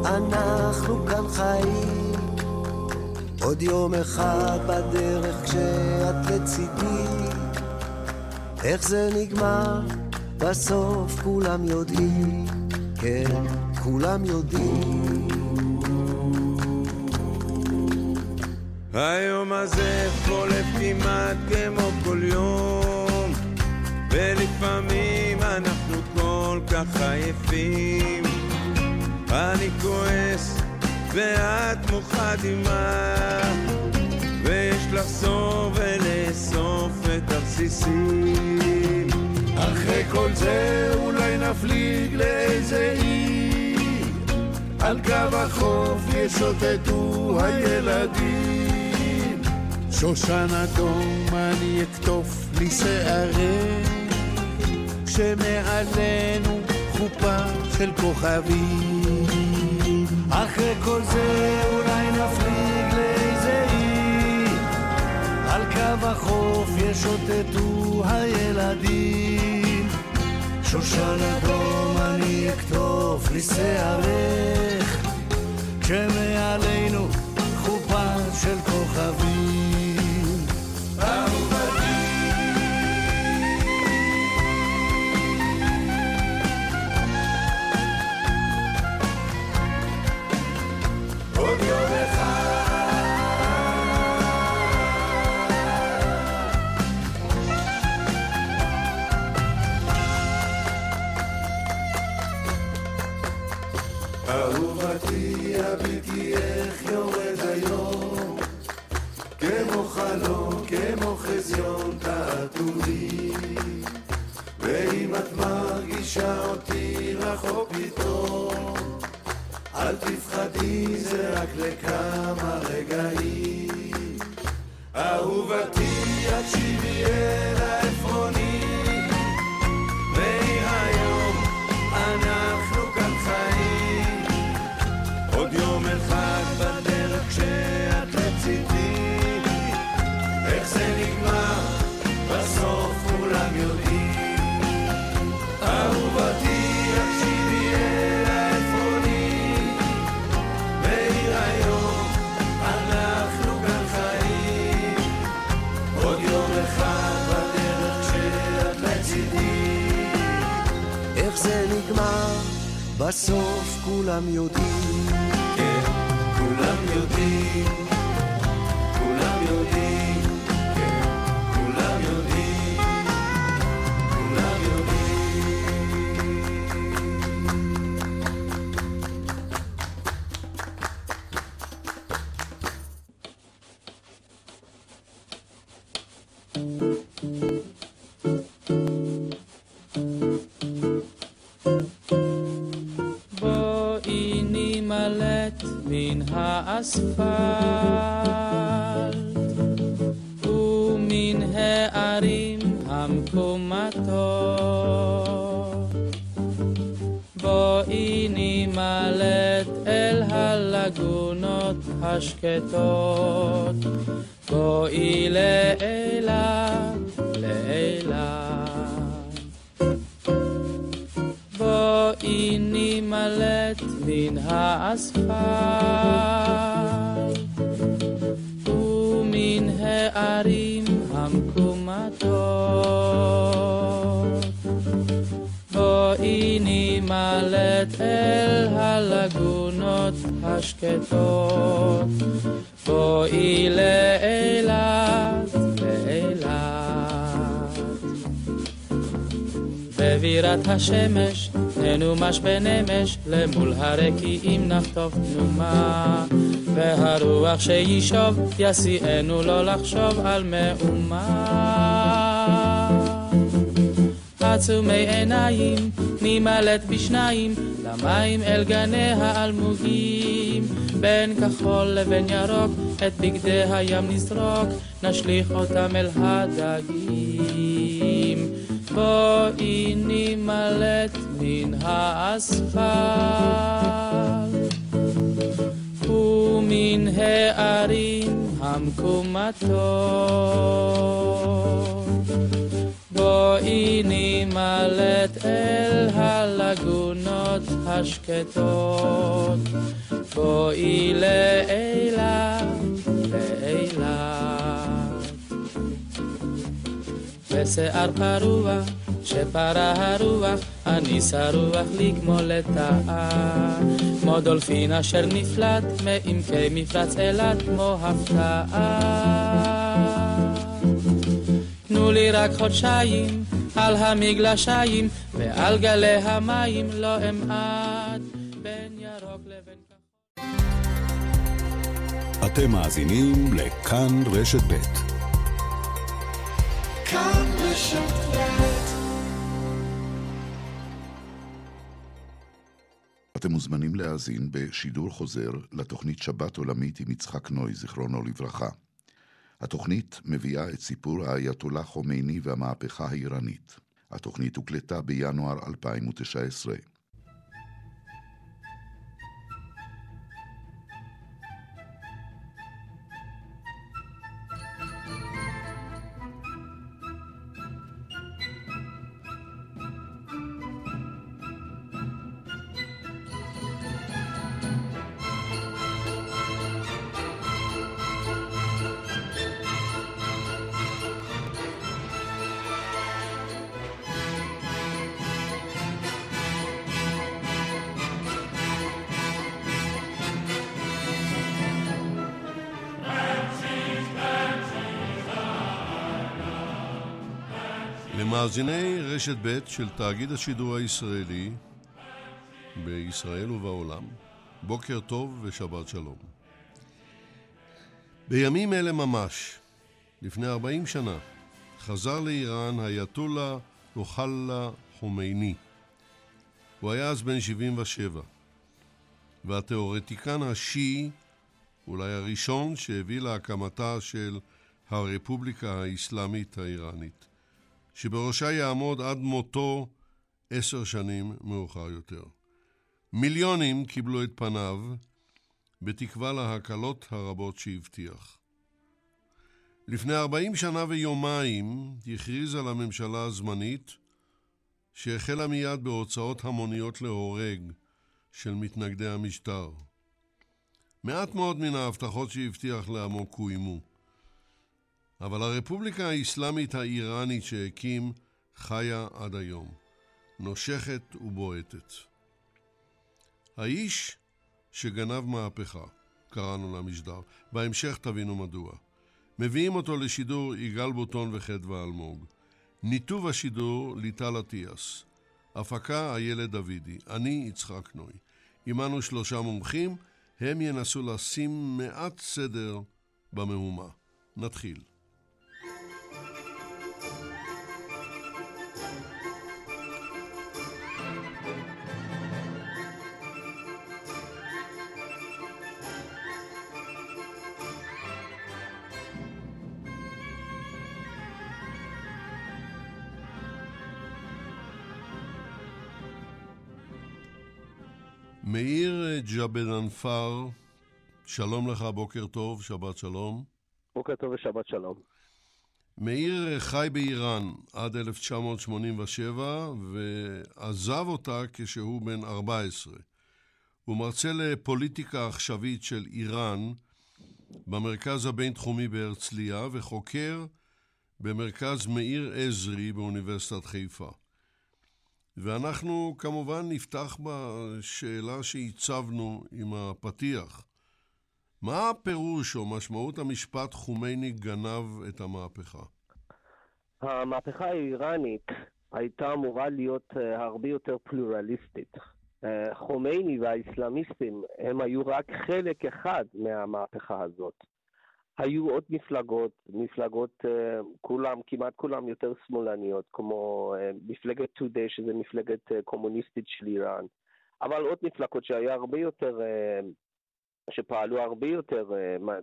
אנחנו כאן חיים. עוד יום אחד בדרך כשאת לצידי איך זה נגמר, בסוף כולם יודעים כן, כולם יודעים. היום הזה חולף כמעט כמו כל יום ולפעמים אנחנו כל כך עייפים. אני כועס ואת מוחה דמעה לחזור ולאסוף את הרסיסים אחרי כל זה אולי נפליג לאיזה אי על קו החוף ישוטטו הילדים. שושן אדום אני אקטוף לי שערי, כשמעלינו חופה של כוכבים. אחרי כל זה אולי נפליג על קו החוף ישוטטו הילדים. שושן אדום אני אקטוף לי שערך, כשמעלינו חופה של כוכבים. עוד יום הביטי איך יורד היום. כמו חלום, כמו חזיון תעטורי ואם את מרגישה אותי רחוק פתאום אל תפחדי, זה רק לכמה רגעים. אהובתי, הקשיבי אל העפרונים בסוף כולם יודעים האספלט ומן הערים המקומטות. בואי נימלט אל הלגונות השקטות הערים המקומטות. בואי נימלט אל הלגונות השקטות. בואי לאילת, לאילת. בבירת השמש ננומש בנמש למול הרקיעים נחטוף תנומה והרוח שישוב יסיענו לא לחשוב על מאומה. עצומי עיניים נימלט בשניים למים אל גני האלמוגים. בין כחול לבין ירוק את בגדי הים נזרוק נשליך אותם אל הדגים. בואי נימלט מן האספלט ומן הערים המקומטות בואי נימלט אל הלגונות השקטות. בואי לאילת, לאילת. בשיער פרוע שפרה הרוח, אני שרוח לי כמו לטאה. כמו דולפין אשר נפלט מעמקי מפרץ אילת כמו הפתעה. תנו לי רק חודשיים על המגלשיים ועל גלי המים לא אמעט בין ירוק לבין כחול. אתם מאזינים לכאן רשת ב'. כאן רשת אתם מוזמנים להאזין בשידור חוזר לתוכנית שבת עולמית עם יצחק נוי, זיכרונו לברכה. התוכנית מביאה את סיפור האייתולה חומייני והמהפכה האיראנית. התוכנית הוקלטה בינואר 2019. למאזיני רשת ב' של תאגיד השידור הישראלי בישראל ובעולם, בוקר טוב ושבת שלום. בימים אלה ממש, לפני 40 שנה, חזר לאיראן היאטולה רוחלה חומייני. הוא היה אז בן 77, והתיאורטיקן השיעי, אולי הראשון שהביא להקמתה של הרפובליקה האסלאמית האיראנית. שבראשה יעמוד עד מותו עשר שנים מאוחר יותר. מיליונים קיבלו את פניו בתקווה להקלות הרבות שהבטיח. לפני ארבעים שנה ויומיים הכריז על הממשלה הזמנית שהחלה מיד בהוצאות המוניות להורג של מתנגדי המשטר. מעט מאוד מן ההבטחות שהבטיח לעמו קוימו. אבל הרפובליקה האסלאמית האיראנית שהקים חיה עד היום, נושכת ובועטת. האיש שגנב מהפכה, קראנו למשדר, בהמשך תבינו מדוע. מביאים אותו לשידור יגאל בוטון וחדווה אלמוג. ניתוב השידור ליטל אטיאס. הפקה איילת דוידי. אני יצחק נוי. עמנו שלושה מומחים, הם ינסו לשים מעט סדר במהומה. נתחיל. מאיר ג'בל-אנפר, שלום לך, בוקר טוב, שבת שלום. בוקר טוב ושבת שלום. מאיר חי באיראן עד 1987 ועזב אותה כשהוא בן 14. הוא מרצה לפוליטיקה עכשווית של איראן במרכז הבינתחומי בהרצליה וחוקר במרכז מאיר עזרי באוניברסיטת חיפה. ואנחנו כמובן נפתח בשאלה שהצבנו עם הפתיח. מה הפירוש או משמעות המשפט חומייני גנב את המהפכה? המהפכה האיראנית הייתה אמורה להיות אה, הרבה יותר פלורליסטית. אה, חומייני והאסלאמיסטים הם היו רק חלק אחד מהמהפכה הזאת. היו עוד מפלגות, מפלגות uh, כולם, כמעט כולם יותר שמאלניות, כמו uh, מפלגת טודי, שזה מפלגת uh, קומוניסטית של איראן, אבל עוד מפלגות שהיה הרבה יותר, שפעלו הרבה יותר,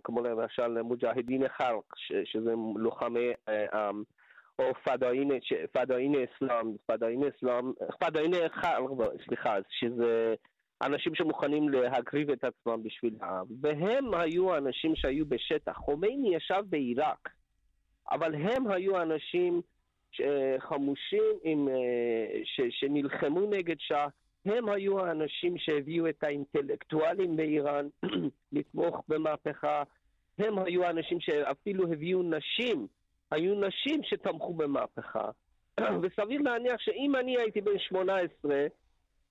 כמו למשל מוג'הדין חלק, שזה לוחמי um, או פדאיני אסלאם, פדאיני אסלאם, פדאיני חלק, סליחה, שזה אנשים שמוכנים להקריב את עצמם בשביל העם, והם היו האנשים שהיו בשטח. חומייני ישב בעיראק, אבל הם היו אנשים חמושים עם, אה, ש, שנלחמו נגד שאה, הם היו האנשים שהביאו את האינטלקטואלים באיראן לתמוך במהפכה, הם היו האנשים שאפילו הביאו נשים, היו נשים שתמכו במהפכה. וסביר להניח שאם אני הייתי בן 18,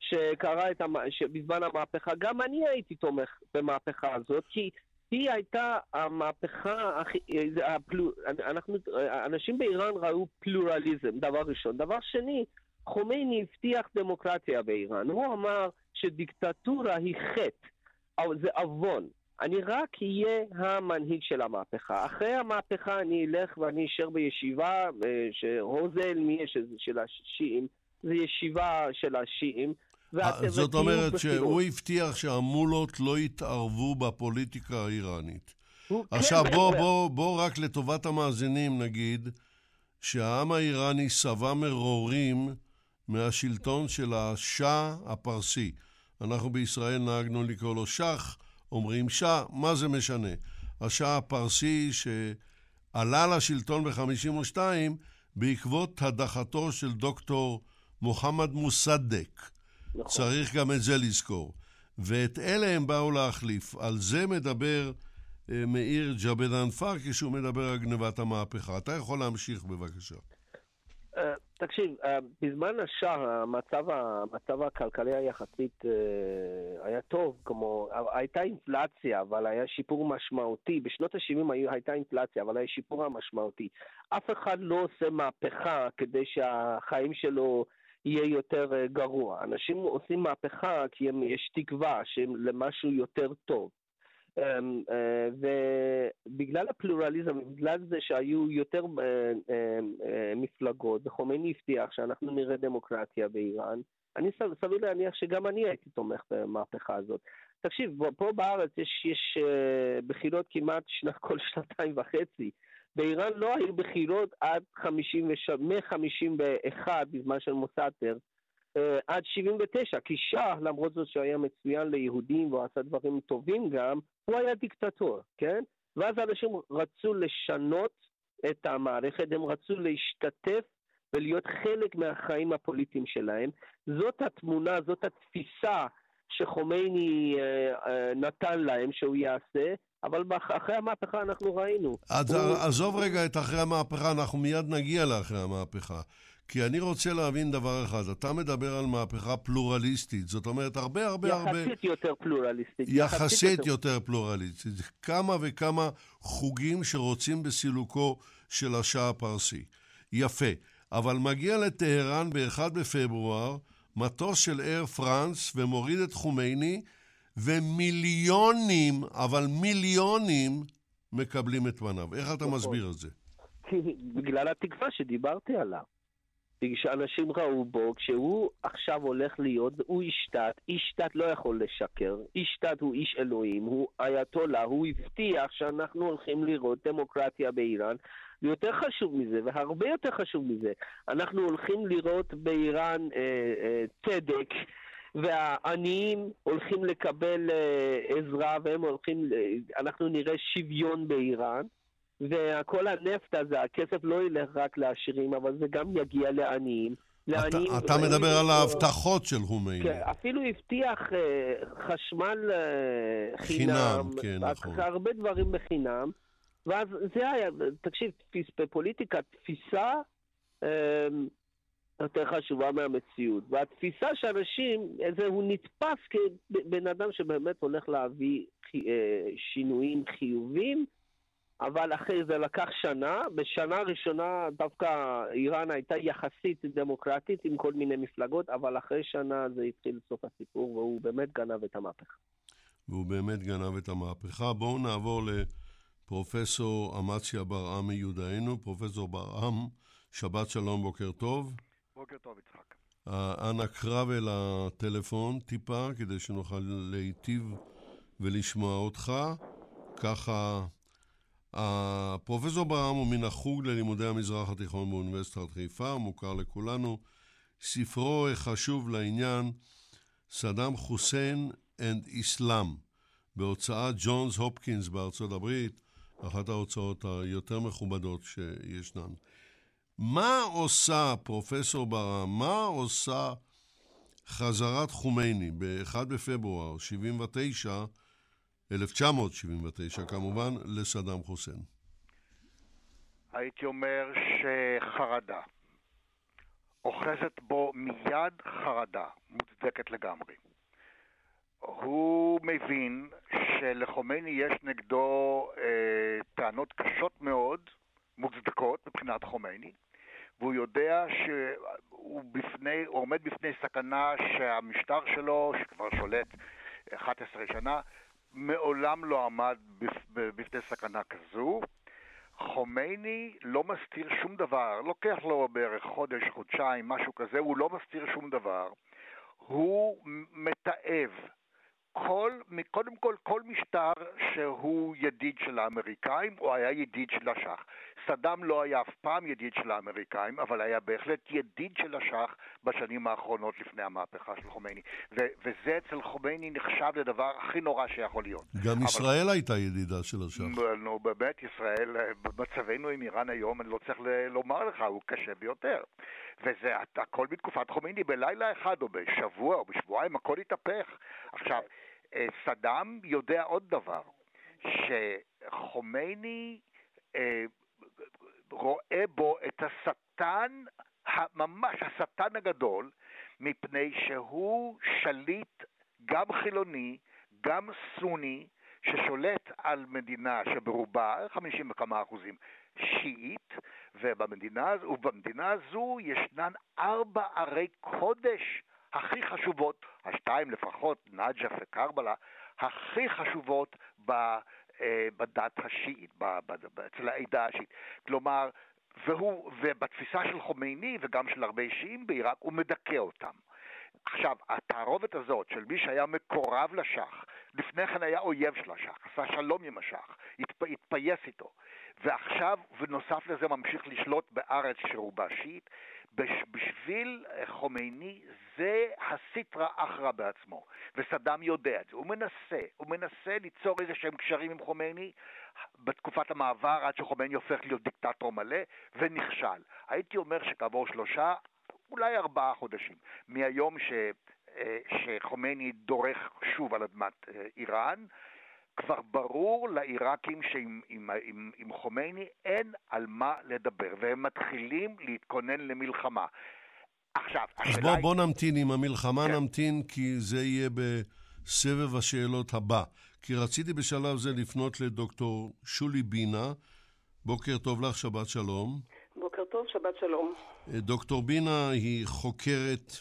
שקרה את המ... בזמן המהפכה, גם אני הייתי תומך במהפכה הזאת, כי היא הייתה המהפכה הכי... הפלו... אנחנו... אנשים באיראן ראו פלורליזם, דבר ראשון. דבר שני, חומייני הבטיח דמוקרטיה באיראן. הוא אמר שדיקטטורה היא חטא, זה עוון. אני רק אהיה המנהיג של המהפכה. אחרי המהפכה אני אלך ואני אשאר בישיבה, אה, שהוזל מי של השיעים, זה ישיבה של השיעים, ואתם זאת אומרת שהוא הבטיח שהמולות לא יתערבו בפוליטיקה האיראנית. עכשיו כן, בוא, בוא, בוא רק לטובת המאזינים נגיד שהעם האיראני שבע מרורים מהשלטון של השאה הפרסי. אנחנו בישראל נהגנו לקרוא לו שח, אומרים שאה, מה זה משנה? השאה הפרסי שעלה לשלטון ב-52 בעקבות הדחתו של דוקטור מוחמד מוסדק. נכון. צריך גם את זה לזכור. ואת אלה הם באו להחליף. על זה מדבר אה, מאיר ג'בדן פאר כשהוא מדבר על גנבת המהפכה. אתה יכול להמשיך בבקשה. Uh, תקשיב, uh, בזמן השאה המצב, המצב הכלכלי היחסית uh, היה טוב, כמו, הייתה אינפלציה, אבל היה שיפור משמעותי. בשנות ה-70 הייתה אינפלציה, אבל היה שיפור המשמעותי. אף אחד לא עושה מהפכה כדי שהחיים שלו יהיה יותר uh, גרוע. אנשים עושים מהפכה כי הם, יש תקווה למשהו יותר טוב. אמ, אה, ובגלל הפלורליזם, בגלל זה שהיו יותר אה, אה, מפלגות, וחומייני הבטיח שאנחנו נראה דמוקרטיה באיראן, אני סביר להניח שגם אני הייתי תומך במהפכה הזאת. תקשיב, פה בארץ יש, יש בחירות כמעט כל שנתיים וחצי. באיראן לא היו בחירות עד 50 וש... מ-51 בזמן של מוסאטר, אה, עד 79, כי שאה, למרות זאת שהוא היה מצוין ליהודים והוא עשה דברים טובים גם, הוא היה דיקטטור, כן? ואז אנשים רצו לשנות את המערכת, הם רצו להשתתף ולהיות חלק מהחיים הפוליטיים שלהם. זאת התמונה, זאת התפיסה שחומייני אה, אה, נתן להם שהוא יעשה, אבל אחרי המהפכה אנחנו ראינו. אז הוא... עזוב רגע את אחרי המהפכה, אנחנו מיד נגיע לאחרי המהפכה. כי אני רוצה להבין דבר אחד, אתה מדבר על מהפכה פלורליסטית, זאת אומרת הרבה הרבה יחסית הרבה... יחסית יותר פלורליסטית. יחסית, יחסית יותר... יותר פלורליסטית. כמה וכמה חוגים שרוצים בסילוקו של השאה הפרסי. יפה. אבל מגיע לטהרן ב-1 בפברואר מטוס של אייר פרנס ומוריד את חומייני, ומיליונים, אבל מיליונים, מקבלים את פניו. איך אתה נכון. מסביר את זה? בגלל התקווה שדיברתי עליו. שאנשים ראו בו, כשהוא עכשיו הולך להיות, הוא איש דת, איש דת לא יכול לשקר, איש דת הוא איש אלוהים, הוא אייתולה, הוא הבטיח שאנחנו הולכים לראות דמוקרטיה באיראן, ויותר חשוב מזה, והרבה יותר חשוב מזה, אנחנו הולכים לראות באיראן אה, אה, צדק. והעניים הולכים לקבל אה, עזרה והם הולכים, אה, אנחנו נראה שוויון באיראן. וכל הנפט הזה, הכסף לא ילך רק לעשירים, אבל זה גם יגיע לעניים. אתה, אתה מדבר על ההבטחות של הומייני. כן, אפילו הבטיח uh, חשמל uh, חינם, חינם, כן, נכון. הרבה דברים בחינם, ואז זה היה, תקשיב, בפוליטיקה תפיסה um, יותר חשובה מהמציאות. והתפיסה שאנשים, זה, הוא נתפס כבן אדם שבאמת הולך להביא uh, שינויים חיוביים, אבל אחרי זה לקח שנה. בשנה הראשונה דווקא איראן הייתה יחסית דמוקרטית עם כל מיני מפלגות, אבל אחרי שנה זה התחיל סוף הסיפור, והוא באמת גנב את המהפכה. והוא באמת גנב את המהפכה. בואו נעבור לפרופסור אמציה ברעם מיודענו. פרופסור ברעם, שבת שלום, בוקר טוב. בוקר טוב, יצחק. אנא קרב אל הטלפון טיפה, כדי שנוכל להיטיב ולשמוע אותך. ככה הפרופסור ברם הוא מן החוג ללימודי המזרח התיכון באוניברסיטת חיפה, מוכר לכולנו. ספרו חשוב לעניין, סדאם חוסיין אנד איסלאם, בהוצאת ג'ונס הופקינס בארצות הברית, אחת ההוצאות היותר מכובדות שישנן. מה עושה, פרופסור ברם, מה עושה חזרת חומייני ב-1 בפברואר 79' 1979 כמובן, לסדאם חוסיין? הייתי אומר שחרדה. אוחזת בו מיד חרדה, מוצדקת לגמרי. הוא מבין שלחומייני יש נגדו אה, טענות קשות מאוד, מוצדקות מבחינת חומייני, והוא יודע שהוא בפני, הוא עומד בפני סכנה שהמשטר שלו, שכבר שולט 11 שנה, מעולם לא עמד בפני סכנה כזו. חומייני לא מסתיר שום דבר, לוקח לו בערך חודש, חודשיים, משהו כזה, הוא לא מסתיר שום דבר. הוא מתעב כל, קודם כל, כל משטר שהוא ידיד של האמריקאים, או היה ידיד של השח. סדאם לא היה אף פעם ידיד של האמריקאים, אבל היה בהחלט ידיד של השח בשנים האחרונות לפני המהפכה של חומייני. ו- וזה אצל חומייני נחשב לדבר הכי נורא שיכול להיות. גם אבל... ישראל הייתה ידידה של השח. נו, באמת, ישראל, במצבנו עם איראן היום, אני לא צריך לומר לך, הוא קשה ביותר. וזה הכל בתקופת חומייני, בלילה אחד או בשבוע או בשבועיים, הכל התהפך. עכשיו, אה, סדאם יודע עוד דבר, שחומייני אה, רואה בו את השטן, ממש השטן הגדול, מפני שהוא שליט גם חילוני, גם סוני, ששולט על מדינה שברובה 50 וכמה אחוזים שיעית, ובמדינה, ובמדינה הזו ישנן ארבע ערי קודש הכי חשובות, השתיים לפחות, נג'ף וקרבלה, הכי חשובות ב, בדת השיעית, אצל העדה השיעית. כלומר, והוא, ובתפיסה של חומייני וגם של הרבה שיעים בעיראק, הוא מדכא אותם. עכשיו, התערובת הזאת של מי שהיה מקורב לשח, לפני כן היה אויב של השח, עשה שלום עם השח, התפ... התפייס איתו, ועכשיו, ונוסף לזה, ממשיך לשלוט בארץ שרובה שיעית, בשביל אה, חומייני זה הסיטרא אחרא בעצמו, וסדאם יודע את זה. הוא מנסה, הוא מנסה ליצור איזה שהם קשרים עם חומייני בתקופת המעבר עד שחומייני הופך להיות דיקטטור מלא, ונכשל. הייתי אומר שכעבור שלושה, אולי ארבעה חודשים, מהיום ש... אה, שחומייני דורך שוב על אדמת אה, איראן, כבר ברור לעיראקים שעם עם, עם, עם חומייני אין על מה לדבר, והם מתחילים להתכונן למלחמה. עכשיו, אז בוא, היא... בוא נמתין עם המלחמה, כן. נמתין, כי זה יהיה בסבב השאלות הבא. כי רציתי בשלב זה לפנות לדוקטור שולי בינה. בוקר טוב לך, שבת שלום. בוקר טוב, שבת שלום. דוקטור בינה היא חוקרת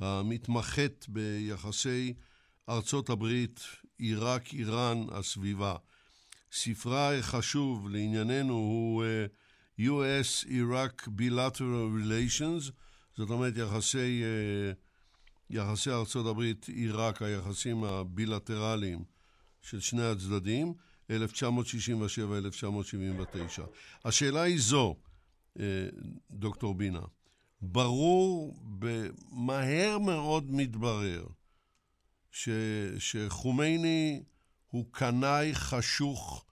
המתמחת ביחסי ארצות הברית עיראק, איראן, הסביבה. ספרה החשוב לענייננו הוא uh, US-Iraq Bilateral Relations, זאת אומרת יחסי, uh, יחסי ארצות הברית, עיראק, היחסים הבילטרליים של שני הצדדים, 1967-1979. השאלה היא זו, uh, דוקטור בינה, ברור, מהר מאוד מתברר, ש, שחומייני הוא קנאי חשוך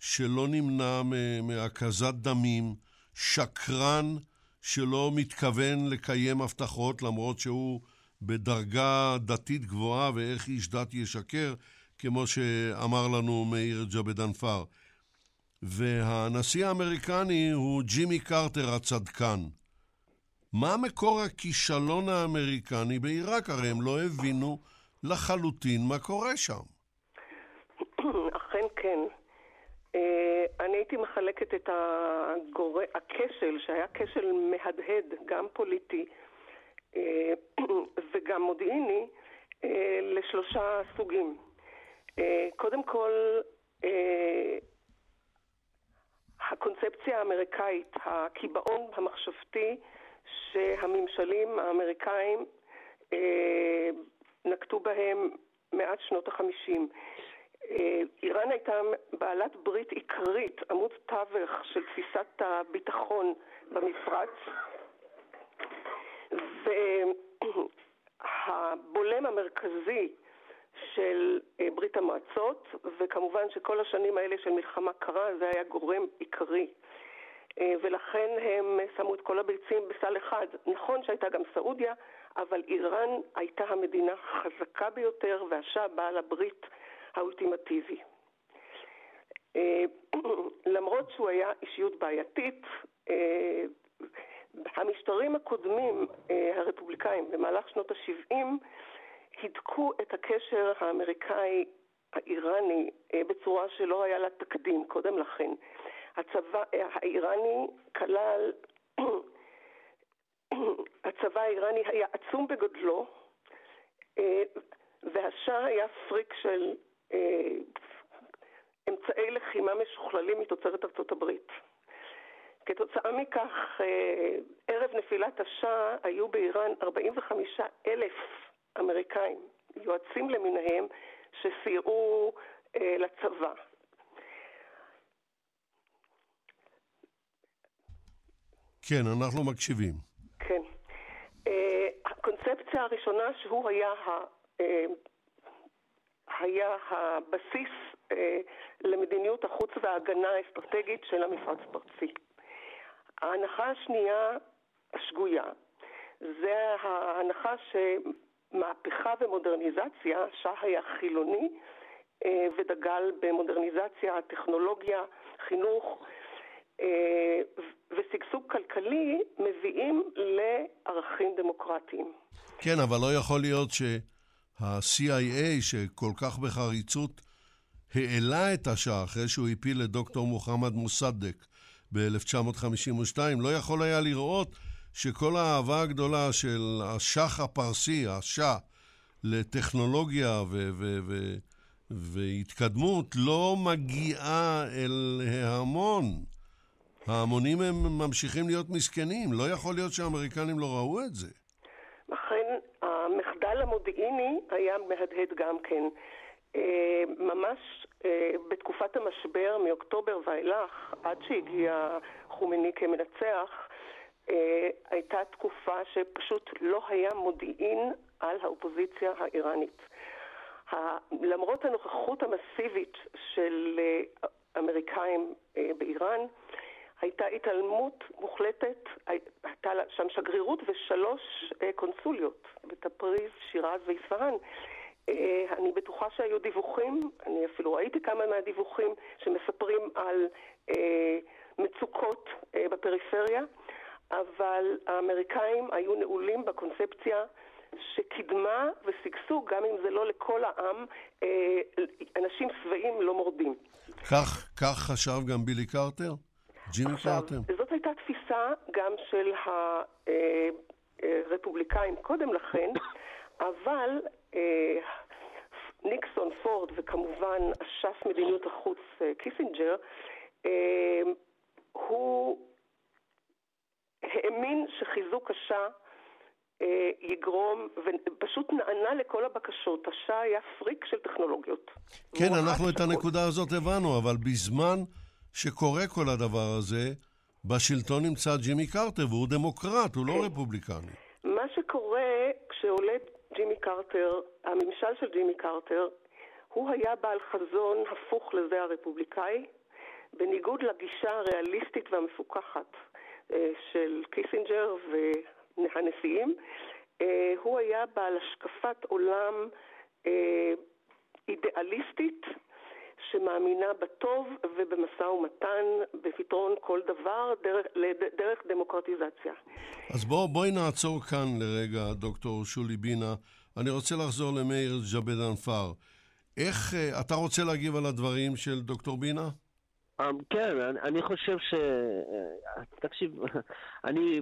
שלא נמנע מהקזת דמים, שקרן שלא מתכוון לקיים הבטחות למרות שהוא בדרגה דתית גבוהה ואיך איש דת ישקר, כמו שאמר לנו מאיר ג'בדנפר. והנשיא האמריקני הוא ג'ימי קרטר הצדקן. מה מקור הכישלון האמריקני בעיראק? הרי הם לא הבינו לחלוטין מה קורה שם. אכן כן. אה, אני הייתי מחלקת את הגור... הכשל, שהיה כשל מהדהד, גם פוליטי אה, וגם מודיעיני, אה, לשלושה סוגים. קודם כל, הקונספציה האמריקאית, הקיבעון המחשבתי שהממשלים האמריקאים נקטו בהם מאז שנות החמישים. אה, איראן הייתה בעלת ברית עיקרית, עמוד תווך של תפיסת הביטחון במפרץ, והבולם המרכזי של אה, ברית המועצות, וכמובן שכל השנים האלה של מלחמה קרה זה היה גורם עיקרי. אה, ולכן הם שמו את כל הביצים בסל אחד. נכון שהייתה גם סעודיה, אבל איראן הייתה המדינה החזקה ביותר והשאה בעל הברית האולטימטיבי. אה, למרות שהוא היה אישיות בעייתית, אה, המשטרים הקודמים, אה, הרפובליקאים, במהלך שנות ה-70, הידקו את הקשר האמריקאי האיראני בצורה שלא היה לה תקדים קודם לכן. הצבא האיראני כלל הצבא האיראני היה עצום בגודלו, אה, והשאה היה פריק של אה, אמצעי לחימה משוכללים מתוצרת ארצות הברית. כתוצאה מכך, אה, ערב נפילת השאה היו באיראן 45 אלף אמריקאים, יועצים למיניהם, שסייעו לצבא. כן, אנחנו מקשיבים. כן. אה, הקונספציה הראשונה שהוא היה, ה, אה, היה הבסיס אה, למדיניות החוץ וההגנה האסטרטגית של המפרץ הפרסי. ההנחה השנייה השגויה זה ההנחה שמהפכה ומודרניזציה, שאה היה חילוני ודגל במודרניזציה, טכנולוגיה, חינוך ושגשוג כלכלי מביאים לערכים דמוקרטיים. כן, אבל לא יכול להיות שה-CIA, שכל כך בחריצות העלה את השעה אחרי שהוא הפיל את דוקטור מוחמד מוסדק ב-1952, לא יכול היה לראות שכל האהבה הגדולה של השח הפרסי, השאה, לטכנולוגיה ו- ו- ו- והתקדמות לא מגיעה אל ההמון. ההמונים הם ממשיכים להיות מסכנים. לא יכול להיות שהאמריקנים לא ראו את זה. לכן המחדל המודיעיני היה מהדהד גם כן. אה, ממש אה, בתקופת המשבר מאוקטובר ואילך, עד שהגיע חומיני כמנצח, אה, הייתה תקופה שפשוט לא היה מודיעין על האופוזיציה האיראנית. למרות הנוכחות המסיבית של אמריקאים באיראן, הייתה התעלמות מוחלטת, הייתה שם שגרירות ושלוש קונסוליות בתפריז, שירז ואיספהאן. אה, אני בטוחה שהיו דיווחים, אני אפילו ראיתי כמה מהדיווחים שמספרים על אה, מצוקות אה, בפריפריה, אבל האמריקאים היו נעולים בקונספציה שקידמה ושגשוג, גם אם זה לא לכל העם, אנשים שבעים לא מורדים. כך, כך חשב גם בילי קרטר? ג'ימי קרטר? זאת הייתה תפיסה גם של הרפובליקאים קודם לכן, אבל אה, ניקסון, פורד וכמובן אשף מדיניות החוץ אה, קיסינג'ר, אה, הוא האמין שחיזוק השאה יגרום, ופשוט נענה לכל הבקשות. השאה היה פריק של טכנולוגיות. כן, אנחנו את הנקודה הזאת הבנו, אבל בזמן שקורה כל הדבר הזה, בשלטון נמצא ג'ימי קרטר, והוא דמוקרט, הוא לא. רפובליקני. מה שקורה כשעולה ג'ימי קרטר, הממשל של ג'ימי קרטר, הוא היה בעל חזון הפוך לזה הרפובליקאי, בניגוד לגישה הריאליסטית והמפוכחת אה, של קיסינג'ר והנשיאים, אה, הוא היה בעל השקפת עולם אה, אידיאליסטית שמאמינה בטוב ובמשא ומתן, בפתרון כל דבר, דרך, דרך דמוקרטיזציה. אז בוא, בואי נעצור כאן לרגע, דוקטור שולי בינה. אני רוצה לחזור למאיר ג'בד אנפר. איך, uh, אתה רוצה להגיב על הדברים של דוקטור בינה? Um, כן, אני, אני חושב ש... Uh, תקשיב, אני,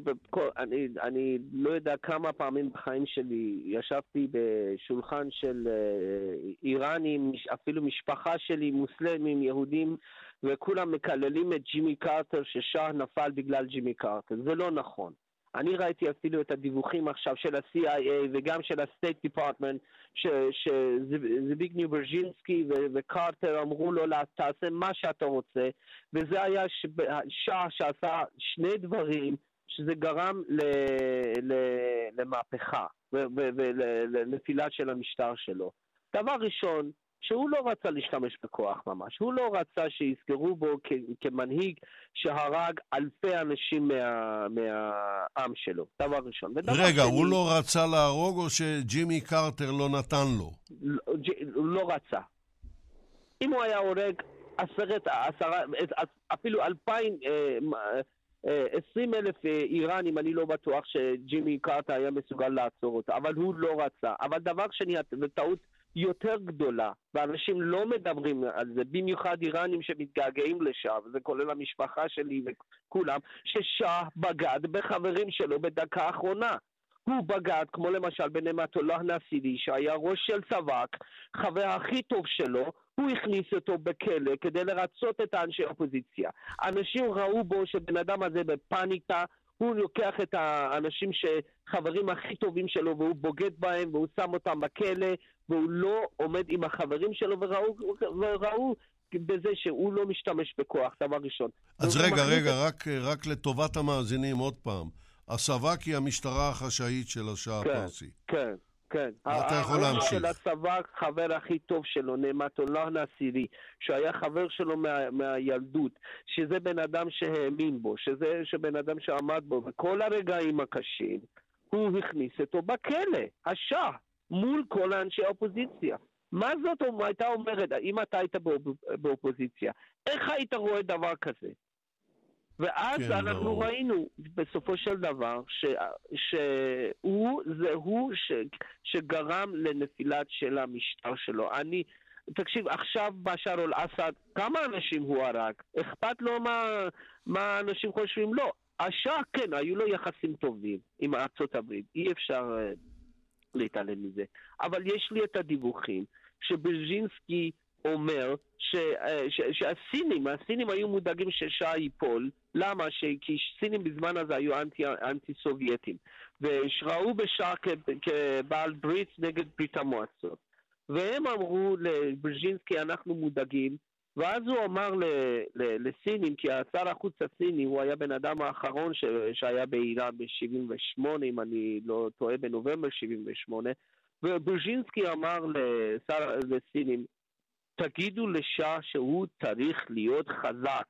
אני, אני לא יודע כמה פעמים בחיים שלי ישבתי בשולחן של uh, איראנים, אפילו משפחה שלי, מוסלמים, יהודים, וכולם מקללים את ג'ימי קרטר ששאה נפל בגלל ג'ימי קרטר. זה לא נכון. אני ראיתי אפילו את הדיווחים עכשיו של ה-CIA וגם של ה-State Department, שזביגניו ברז'ינסקי וקרטר אמרו לו, תעשה מה שאתה רוצה, וזה היה שעה שעשה שני דברים שזה גרם למהפכה ולנפילה של המשטר שלו. דבר ראשון, שהוא לא רצה להשתמש בכוח ממש, הוא לא רצה שיזכרו בו כ- כמנהיג שהרג אלפי אנשים מה, מהעם שלו, דבר ראשון. רגע, שני, הוא לא רצה להרוג או שג'ימי קרטר לא נתן לו? לא, הוא לא רצה. אם הוא היה הורג עשרת, עשרה, אפילו אלפיים, אה, אה, עשרים אלף אה, איראנים, אני לא בטוח שג'ימי קרטר היה מסוגל לעצור אותו, אבל הוא לא רצה. אבל דבר שני, וטעות יותר גדולה, ואנשים לא מדברים על זה, במיוחד איראנים שמתגעגעים לשעה, וזה כולל המשפחה שלי וכולם, ששאה בגד בחברים שלו בדקה האחרונה. הוא בגד, כמו למשל בנמטולlah נסידי, שהיה ראש של סבק, חבר הכי טוב שלו, הוא הכניס אותו בכלא כדי לרצות את האנשי האופוזיציה. אנשים ראו בו שבן אדם הזה בפאניקה, הוא לוקח את האנשים שחברים הכי טובים שלו והוא בוגד בהם והוא שם אותם בכלא והוא לא עומד עם החברים שלו וראו, וראו בזה שהוא לא משתמש בכוח, דבר ראשון. אז רגע, רגע, רק, רק לטובת המאזינים עוד פעם. הסב"כ היא המשטרה החשאית של השעה כן, הפרסי. כן, כן. אתה יכול להמשיך. של הסב"כ, חבר הכי טוב שלו, נעמתולlah נאסירי, שהיה חבר שלו מה, מהילדות, שזה בן אדם שהאמין בו, שזה שבן אדם שעמד בו, וכל הרגעים הקשים, הוא הכניס אותו בכלא, השאה, מול כל אנשי האופוזיציה. מה זאת הייתה אומרת, אם אתה היית באופ- באופוזיציה, איך היית רואה דבר כזה? ואז כן, אנחנו ברור. ראינו בסופו של דבר ש, שהוא, זה הוא ש, שגרם לנפילת של המשטר שלו. אני, תקשיב, עכשיו בשאר אל-אסד, כמה אנשים הוא הרג? אכפת לו מה, מה אנשים חושבים? לא. השאה, כן, היו לו יחסים טובים עם ארצות הברית, אי אפשר אה, להתעלם מזה. אבל יש לי את הדיווחים שברז'ינסקי אומר ש, אה, ש, שהסינים, הסינים היו מודאגים ששעה ייפול. למה? ש, כי סינים בזמן הזה היו אנטי, אנטי סובייטים, ושראו בשעה כ, כבעל ברית נגד ברית המועצות. והם אמרו לברז'ינסקי, אנחנו מודאגים, ואז הוא אמר ל, ל, לסינים, כי שר החוץ הסיני הוא היה בן אדם האחרון ש, שהיה באיראן ב-78, אם אני לא טועה, בנובמבר 78, וברז'ינסקי אמר לשר, לסינים, תגידו לשאה שהוא צריך להיות חזק.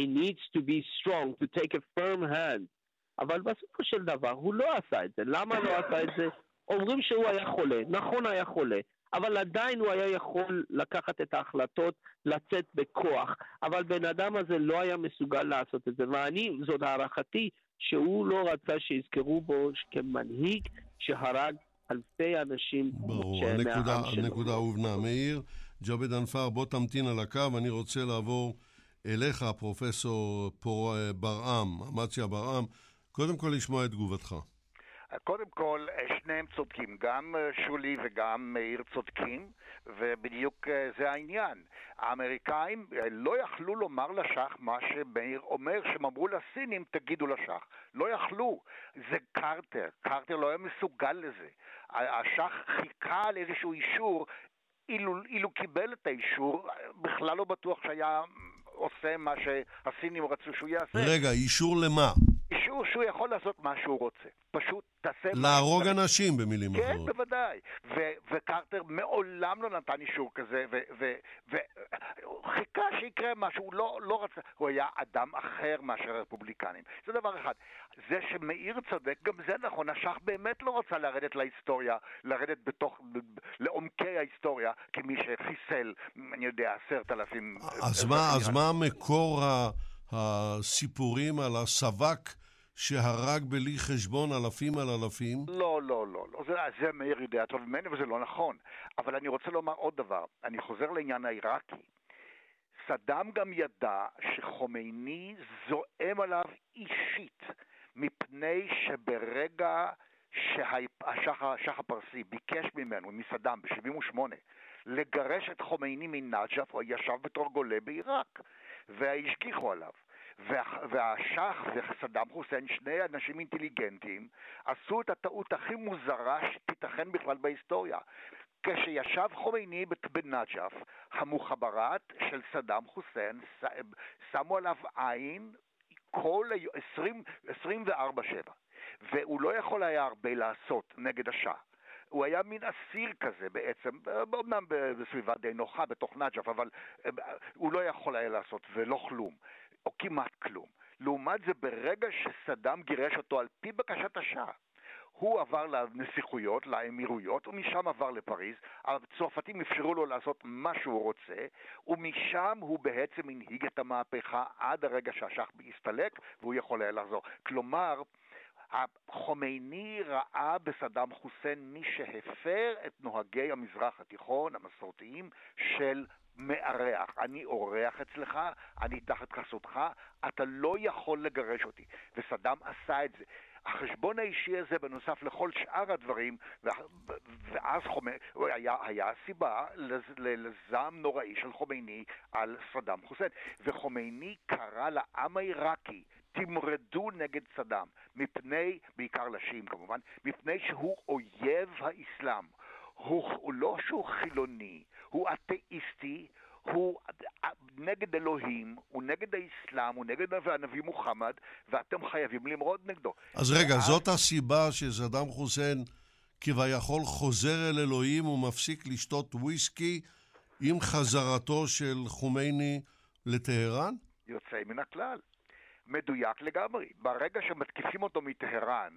He needs to be strong, to take a firm hand. אבל בסופו של דבר הוא לא עשה את זה. למה לא עשה את זה? אומרים שהוא היה חולה. נכון היה חולה. אבל עדיין הוא היה יכול לקחת את ההחלטות, לצאת בכוח. אבל בן אדם הזה לא היה מסוגל לעשות את זה. ואני, זאת הערכתי, שהוא לא רצה שיזכרו בו כמנהיג שהרג אלפי אנשים ברור, הנקודה. הנקודה הובנה. מאיר, ג'אבד אנפאר, בוא תמתין על הקו, אני רוצה לעבור אליך, פרופסור פור... ברעם, אמציה ברעם, קודם כל לשמוע את תגובתך. קודם כל, שניהם צודקים, גם שולי וגם מאיר צודקים, ובדיוק אה, זה העניין. האמריקאים אה, לא יכלו לומר לשח מה שמאיר אומר, שהם אמרו לסינים, תגידו לשח. לא יכלו. זה קרטר. קרטר לא היה מסוגל לזה. השח חיכה לאיזשהו אישור. אילו, אילו קיבל את האישור, בכלל לא בטוח שהיה עושה מה שהסינים רצו שהוא יעשה. רגע, אישור למה? אישור שהוא יכול לעשות מה שהוא רוצה. פשוט תעשה... להרוג. אנשים, במילים כן, אחרות. בוודאי. ו- וקרטר מעולם לא נתן אישור כזה, והוא חיכה שיקרה משהו, הוא לא, לא רצה, הוא היה אדם אחר מאשר הרפובליקנים. זה דבר אחד. זה שמאיר צודק, גם זה נכון, השח באמת לא רצה לרדת להיסטוריה, לרדת בתוך, לעומקי ההיסטוריה, כמי שחיסל, אני יודע, עשרת אלפים... אז מה, אז מה מקור ה- הסיפורים על הסב"כ שהרג בלי חשבון אלפים על אלפים? לא, לא, לא, לא. זה, זה מאיר יודע טוב ממני וזה לא נכון. אבל אני רוצה לומר עוד דבר. אני חוזר לעניין העיראקי. סדאם גם ידע שחומייני זועם עליו אישית, מפני שברגע שהשח השח הפרסי ביקש ממנו, מסדאם, ב-78, לגרש את חומייני מנג'ף, הוא ישב בתור גולה בעיראק, והשגיחו עליו. וה- והשח וסדאם חוסיין, שני אנשים אינטליגנטים, עשו את הטעות הכי מוזרה שתיתכן בכלל בהיסטוריה. כשישב חומייני בנג'ף, המוחברת של סדאם חוסיין שמו עליו עין כל היום, 20 24-7, והוא לא יכול היה הרבה לעשות נגד השאה. הוא היה מין אסיר כזה בעצם, אומנם בסביבה די נוחה בתוך נג'ף, אבל אה, הוא לא יכול היה לעשות ולא כלום, או כמעט כלום. לעומת זה, ברגע שסדאם גירש אותו על פי בקשת השאה, הוא עבר לנסיכויות, לאמירויות, ומשם עבר לפריז. הצרפתים אפשרו לו לעשות מה שהוא רוצה, ומשם הוא בעצם הנהיג את המהפכה עד הרגע שהשח הסתלק, והוא יכול היה לחזור. כלומר, חומייני ראה בסדאם חוסיין מי שהפר את נוהגי המזרח התיכון המסורתיים של מארח. אני אורח אצלך, אני תחת חסותך, אתה לא יכול לגרש אותי. וסדאם עשה את זה. החשבון האישי הזה, בנוסף לכל שאר הדברים, ואז חומייני, היה, היה סיבה לזעם נוראי של חומייני על סדאם חוסיין. וחומייני קרא לעם העיראקי, תמרדו נגד סדאם, מפני, בעיקר לשיעים כמובן, מפני שהוא אויב האסלאם. הוא, הוא לא שהוא חילוני, הוא אתאיסטי, הוא נגד אלוהים, הוא נגד האסלאם, הוא נגד הנביא מוחמד, ואתם חייבים למרוד נגדו. אז רגע, ואז... זאת הסיבה שסדאם חוסיין כביכול חוזר אל אלוהים ומפסיק לשתות וויסקי עם חזרתו של חומייני לטהרן? יוצא מן הכלל. מדויק לגמרי. ברגע שמתקיפים אותו מטהרן,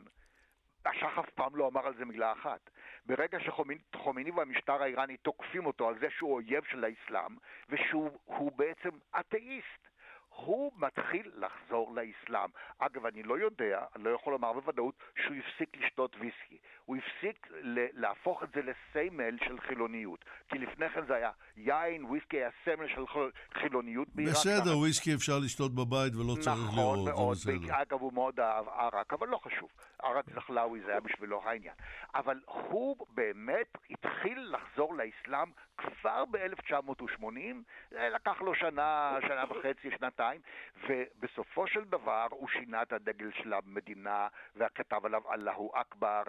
השח אף פעם לא אמר על זה מילה אחת. ברגע שחומיני והמשטר האיראני תוקפים אותו על זה שהוא אויב של האסלאם, ושהוא בעצם אתאיסט, הוא מתחיל לחזור לאסלאם. אגב, אני לא יודע, אני לא יכול לומר בוודאות, שהוא הפסיק לשתות ויסקי. הוא הפסיק להפוך את זה לסמל של חילוניות. כי לפני כן זה היה יין, וויסקי היה סמל של חילוניות בעיראק. בסדר, וויסקי אפשר לשתות בבית ולא צריך נכון לראות, מאוד, זה בסדר. אגב, הוא מאוד אהב ערק, אבל לא חשוב. ערק זחלאווי זה היה בשבילו העניין. אבל הוא באמת התחיל לחזור לאסלאם כבר ב-1980, לקח לו שנה, שנה וחצי, שנתיים, ובסופו של דבר הוא שינה את הדגל של המדינה וכתב עליו אללהו אכבר.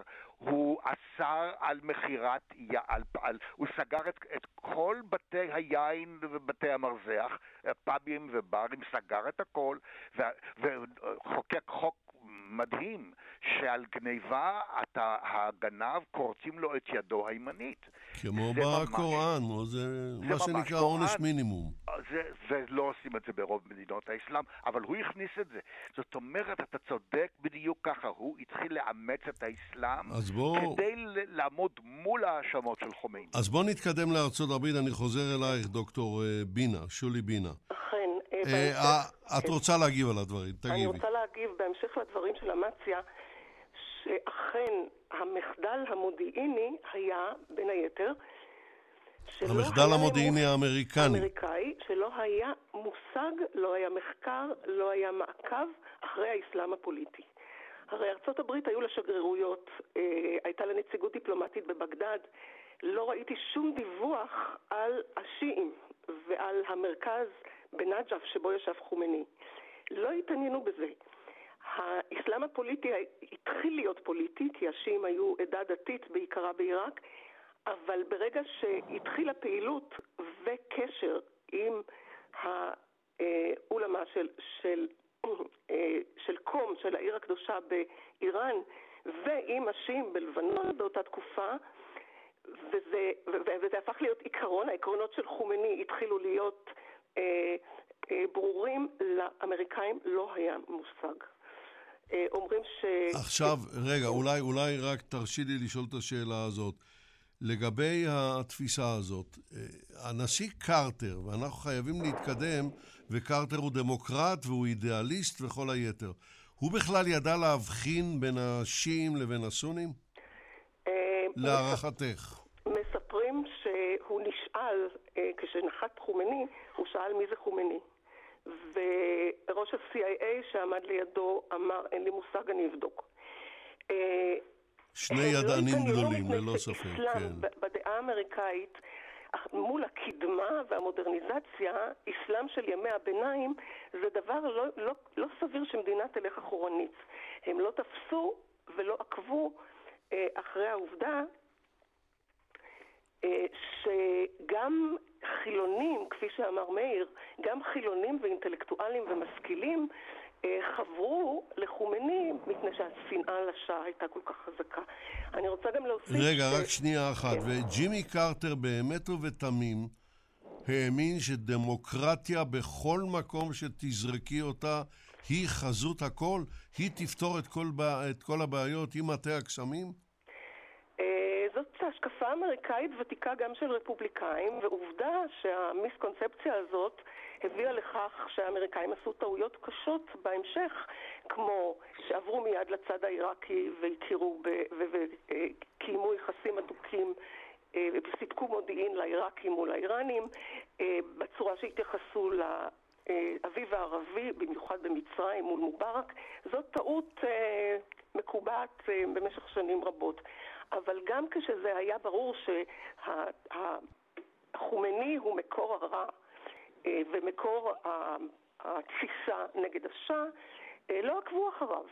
הוא אסר על מכירת, על, על, הוא סגר את, את כל בתי היין ובתי המרזח, פאבים וברים, סגר את הכל, וחוקק חוק מדהים, שעל גניבה אתה, הגנב כורתים לו את ידו הימנית. כמו בקוראן, זה, זה מה שנקרא עונש מינימום. זה, זה לא עושים את זה ברוב מדינות האסלאם, אבל הוא הכניס את זה. זאת אומרת, אתה צודק בדיוק ככה, הוא התחיל לאמץ את האסלאם בוא... כדי לעמוד מול ההאשמות של חומייני. אז בוא נתקדם לארצות הברית, אני חוזר אלייך, דוקטור אה, בינה, שולי בינה. אכן. את רוצה להגיב על הדברים, תגיבי. אני רוצה להגיב בהמשך לדברים של אמציה, שאכן המחדל המודיעיני היה, בין היתר, המחדל המודיעיני האמריקני. האמריקאי, שלא היה מושג, לא היה מחקר, לא היה מעקב אחרי האסלאם הפוליטי. הרי ארצות הברית היו לה שגרירויות, אה, הייתה לה נציגות דיפלומטית בבגדד, לא ראיתי שום דיווח על השיעים ועל המרכז בנג'ף שבו ישב חומני. לא התעניינו בזה. האסלאם הפוליטי התחיל להיות פוליטי, כי השיעים היו עדה דתית בעיקרה בעיראק, אבל ברגע שהתחילה פעילות וקשר עם האולמה של, של, של קום, של העיר הקדושה באיראן, ועם השיעים בלבנון באותה תקופה, וזה, וזה הפך להיות עיקרון, העקרונות של חומני התחילו להיות אה, אה, ברורים, לאמריקאים לא היה מושג. אה, אומרים ש... עכשיו, רגע, אולי, אולי רק תרשי לי לשאול את השאלה הזאת. לגבי התפיסה הזאת, הנשיא קרטר, ואנחנו חייבים להתקדם, וקרטר הוא דמוקרט והוא אידיאליסט וכל היתר, הוא בכלל ידע להבחין בין השיעים לבין הסונים? להערכתך. שהוא נשאל, כשנחת חומני, הוא שאל מי זה חומני. וראש ה-CIA שעמד לידו אמר, אין לי מושג, אני אבדוק. אה, שני ידענים לא גדולים, ללא ספק, כן. בדעה האמריקאית, מול הקדמה והמודרניזציה, אסלאם של ימי הביניים זה דבר לא, לא, לא סביר שמדינה תלך אחורנית. הם לא תפסו ולא עקבו אה, אחרי העובדה אה, שגם חילונים, כפי שאמר מאיר, גם חילונים ואינטלקטואלים ומשכילים אה, חברו לחומני מפני שהשנאה לשעה הייתה כל כך חזקה. אני רוצה גם להוסיף... רגע, ש... רק שנייה אחת. כן. וג'ימי קרטר באמת ובתמים האמין שדמוקרטיה בכל מקום שתזרקי אותה היא חזות הכל? היא תפתור את כל, את כל הבעיות עם מטה הקסמים? זאת השקפה אמריקאית ותיקה גם של רפובליקאים, ועובדה שהמיסקונספציה הזאת הביאה לכך שהאמריקאים עשו טעויות קשות בהמשך, כמו שעברו מיד לצד העיראקי והכירו וקיימו יחסים הדוקים אה, וסיפקו מודיעין לעיראקים מול האיראנים, אה, בצורה שהתייחסו לאביב הערבי, במיוחד במצרים מול מובארק. זאת טעות אה, מקובעת במשך שנים רבות. אבל גם כשזה היה ברור שהחומני הוא מקור הרע אה, ומקור התפיסה נגד השאה, אה, לא עקבו אחריו.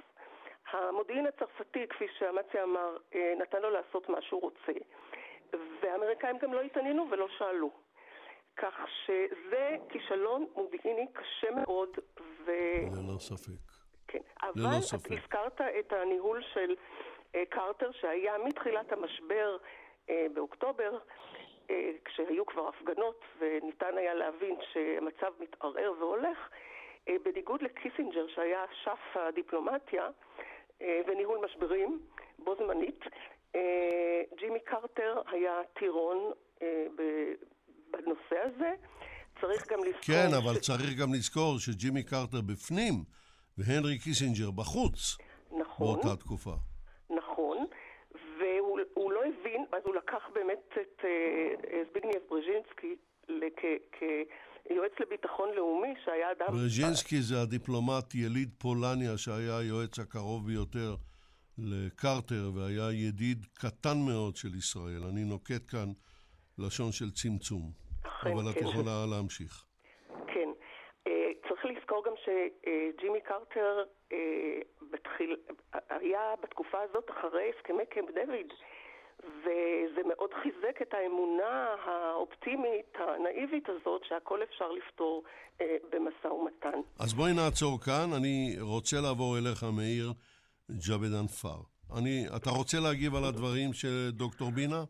המודיעין הצרפתי, כפי שאמציה אמר, אה, נתן לו לעשות מה שהוא רוצה, והאמריקאים גם לא התעניינו ולא שאלו. כך שזה כישלון מודיעיני קשה מאוד, ו... ללא ספק. כן, ללא אבל ספק. הזכרת את הניהול של קרטר שהיה מתחילת המשבר אה, באוקטובר, אה, כשהיו כבר הפגנות וניתן היה להבין שהמצב מתערער והולך, אה, בניגוד לקיסינג'ר שהיה אשף הדיפלומטיה אה, וניהול משברים בו זמנית, אה, ג'ימי קרטר היה טירון אה, בנושא הזה. צריך גם לזכור... כן, אבל צריך גם לזכור שג'ימי קרטר בפנים והנרי קיסינג'ר בחוץ נכון. באותה תקופה. נכון, והוא הוא לא הבין, אז הוא לקח באמת את אה, אה, זביגנייב ברז'ינסקי כיועץ לביטחון לאומי, שהיה אדם... ברז'ינסקי זה הדיפלומט יליד פולניה שהיה היועץ הקרוב ביותר לקרטר והיה ידיד קטן מאוד של ישראל. אני נוקט כאן לשון של צמצום, אכן, אבל את כן. יכולה להמשיך. כן. אה, צריך לזכור גם שג'ימי קרטר בתחיל, היה בתקופה הזאת אחרי הסכמי קמפ דויד, וזה מאוד חיזק את האמונה האופטימית, הנאיבית הזאת, שהכל אפשר לפתור אה, במשא ומתן. אז בואי נעצור כאן, אני רוצה לעבור אליך, מאיר ג'אבדן פאר. אני, אתה רוצה להגיב על הדברים של דוקטור בינה?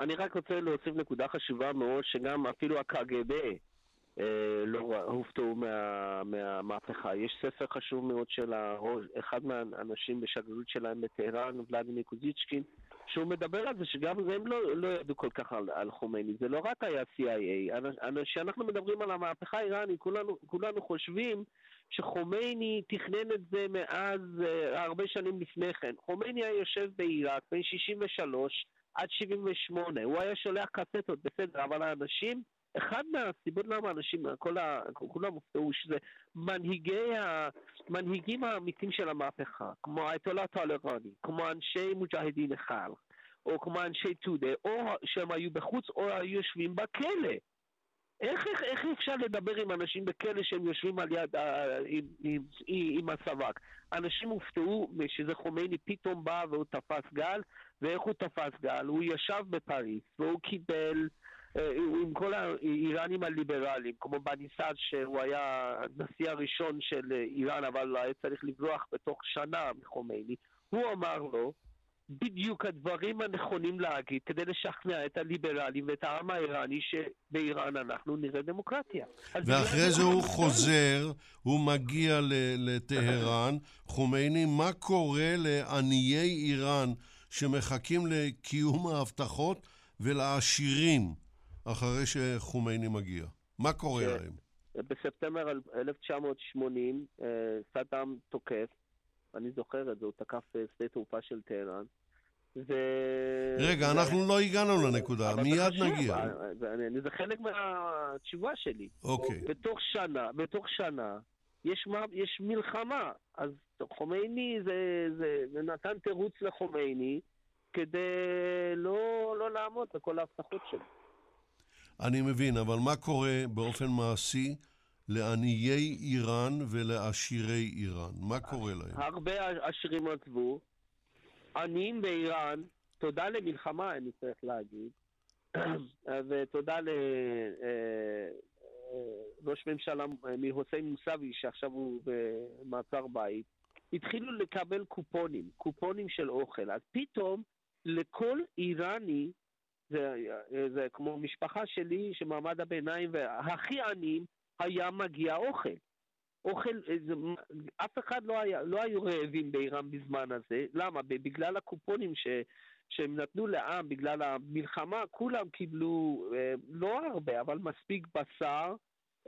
אני רק רוצה להוסיף נקודה חשובה מאוד, שגם אפילו הקג"ב אה, לא הופתעו מה, מהמהפכה. יש ספר חשוב מאוד של הראש- אחד מהאנשים בשגרירות שלהם בטהרן, ולדימיר קוזיצ'קין, שהוא מדבר על זה שגם הם לא, לא ידעו כל כך על, על חומייני. זה לא רק היה CIA. כשאנחנו מדברים על המהפכה האיראנית, כולנו, כולנו חושבים שחומייני תכנן את זה מאז אה, הרבה שנים לפני כן. חומייני היה יושב בעיראק בין 63 עד 78, הוא היה שולח קסטות, בסדר, אבל האנשים, אחד מהסיבות למה האנשים, כל ה... כולם הופתעו, שזה מנהיגי ה... מנהיגים האמיתיים של המהפכה, כמו האייתולה טולרני, כמו אנשי מוג'הדין אחד, או כמו אנשי טודה, או שהם היו בחוץ או היו יושבים בכלא. איך, איך, איך אפשר לדבר עם אנשים בכלא שהם יושבים על יד, אה, עם, עם, עם, עם הסבק? אנשים הופתעו שזה חומייני פתאום בא והוא תפס גל, ואיך הוא תפס גל? הוא ישב בפריז והוא קיבל עם כל האיראנים הליברליים, כמו בניסד שהוא היה הנשיא הראשון של אה, איראן, אבל היה צריך לברוח בתוך שנה מחומייני, הוא אמר לו בדיוק הדברים הנכונים להגיד כדי לשכנע את הליברלים ואת העם האיראני שבאיראן אנחנו נראה דמוקרטיה. ואחרי זה הוא חוזר, הוא מגיע לטהרן. חומייני, מה קורה לעניי איראן שמחכים לקיום ההבטחות ולעשירים אחרי שחומייני מגיע? מה קורה כן. להם? בספטמבר 1980 אה, סדאם תוקף, אני זוכר את זה, הוא תקף אה, שדה תעופה של טהרן. ו... רגע, אנחנו לא הגענו לנקודה, מיד נגיע. אה, זה- אני- זה חלק מהתשובה שלי. אוקיי. בתוך שנה, בתוך שנה, יש, מה, יש מלחמה. אז חומייני זה, זה, זה נתן תירוץ לחומייני כדי לא, לא לעמוד בכל ההבטחות שלו. אני מבין, אבל מה קורה באופן מעשי לעניי איראן ולעשירי איראן? מה קורה להם? הרבה עשירים עזבו. עניים באיראן, תודה למלחמה, אני צריך להגיד, ותודה לראש ממשלה מחוסיין מוסאווי, שעכשיו הוא במעצר בית, התחילו לקבל קופונים, קופונים של אוכל. אז פתאום לכל איראני, זה, זה כמו משפחה שלי, שמעמד הביניים והכי עניים, היה מגיע אוכל. אוכל, זה, אף אחד לא, היה, לא היו רעבים באיראן בזמן הזה. למה? בגלל הקופונים ש, שהם נתנו לעם, בגלל המלחמה, כולם קיבלו אה, לא הרבה, אבל מספיק בשר,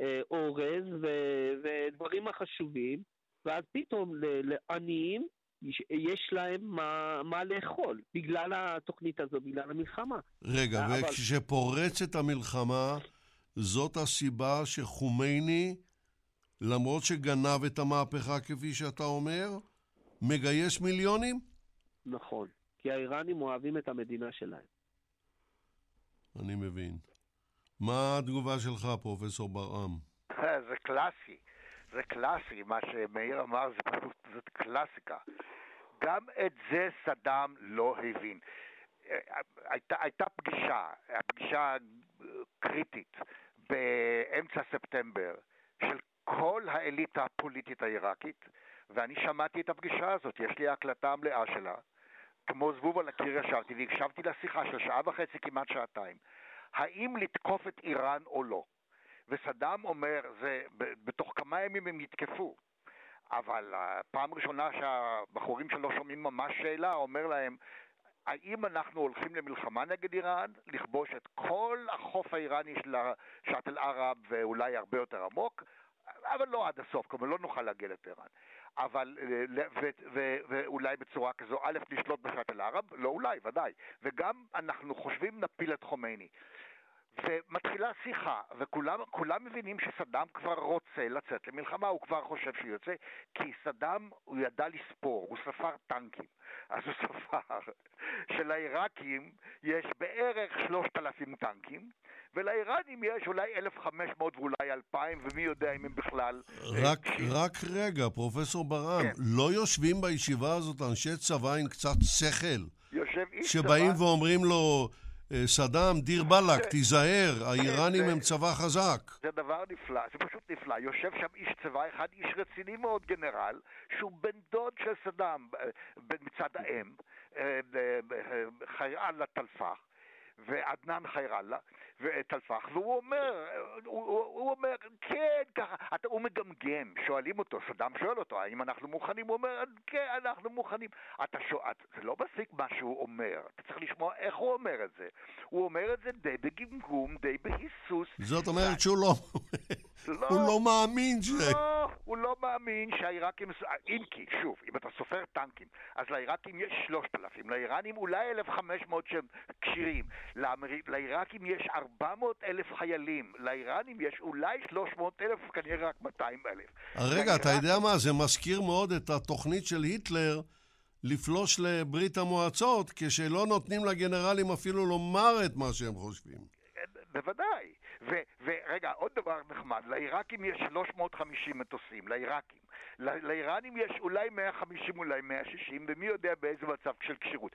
אה, אורז ו- ודברים החשובים, ואז פתאום לעניים יש- להם מה, מה לאכול, בגלל התוכנית הזו, בגלל המלחמה. רגע, אבל- וכשפורצת המלחמה, זאת הסיבה שחומייני, למרות שגנב את המהפכה כפי שאתה אומר, מגייס מיליונים? נכון, כי האיראנים אוהבים את המדינה שלהם. אני מבין. מה התגובה שלך, פרופסור ברעם? זה קלאסי. זה קלאסי, מה שמאיר אמר זה פשוט, זאת קלאסיקה. גם את זה סדאם לא הבין. הייתה, הייתה פגישה, פגישה קריטית באמצע ספטמבר של כל האליטה הפוליטית העיראקית, ואני שמעתי את הפגישה הזאת, יש לי הקלטה המלאה שלה. כמו זבוב על הקיר ישבתי והקשבתי לשיחה של שעה וחצי, כמעט שעתיים. האם לתקוף את איראן או לא? וסדאם אומר, זה, בתוך כמה ימים הם יתקפו. אבל הפעם הראשונה שהבחורים שלו שומעים ממש שאלה, אומר להם, האם אנחנו הולכים למלחמה נגד איראן, לכבוש את כל החוף האיראני של שאט אל-ערב ואולי הרבה יותר עמוק, אבל לא עד הסוף, כלומר לא נוכל להגיע לטהרן. אבל, אה, ואולי בצורה כזו, א', לשלוט בשאט אל-ערב, לא אולי, ודאי, וגם אנחנו חושבים נפיל את חומייני. ומתחילה שיחה, וכולם מבינים שסדאם כבר רוצה לצאת למלחמה, הוא כבר חושב שהוא יוצא, כי סדאם, הוא ידע לספור, הוא ספר טנקים. אז הוא ספר שלעיראקים יש בערך 3,000 טנקים, ולאיראנים יש אולי 1,500 ואולי 2,000, ומי יודע אם הם בכלל... רק, רק רגע, פרופסור ברם, כן. לא יושבים בישיבה הזאת אנשי צבא עם קצת שכל? יושב איש צבא... שבאים ואומרים לו... אה, סדאם, דיר באלק, תיזהר, האיראנים הם צבא חזק. זה דבר נפלא, זה פשוט נפלא. יושב שם איש צבא אחד, איש רציני מאוד, גנרל, שהוא בן דוד של סדאם אה, מצד האם, אה, חיירן לטלפח, ועדנאן חיירלה. וטלפח, והוא אומר, הוא, הוא, הוא אומר, כן, ככה, אתה, הוא מגמגם, שואלים אותו, סדאם שואל אותו, האם אנחנו מוכנים? הוא אומר, כן, אנחנו מוכנים. אתה שואל, זה לא מספיק מה שהוא אומר, אתה צריך לשמוע איך הוא אומר את זה. הוא אומר את זה די בגמגום, די בהיסוס. זאת אומרת שהוא לא... לא, הוא לא מאמין ש... לא, הוא לא מאמין שהעיראקים... אם כי, שוב, אם אתה סופר טנקים, אז לעיראקים יש 3,000, לאיראנים אולי 1,500 שהם כשירים, לעיראקים יש 400 אלף חיילים, לאיראנים יש אולי 300 אלף, כנראה רק 200 אלף. רגע, אתה יודע מה? זה מזכיר מאוד את התוכנית של היטלר לפלוש לברית המועצות, כשלא נותנים לגנרלים אפילו לומר את מה שהם חושבים. בוודאי. ורגע, עוד דבר נחמד, לעיראקים יש 350 מטוסים, לעיראקים. לאיראנים יש אולי 150, אולי 160, ומי יודע באיזה מצב של כשירות.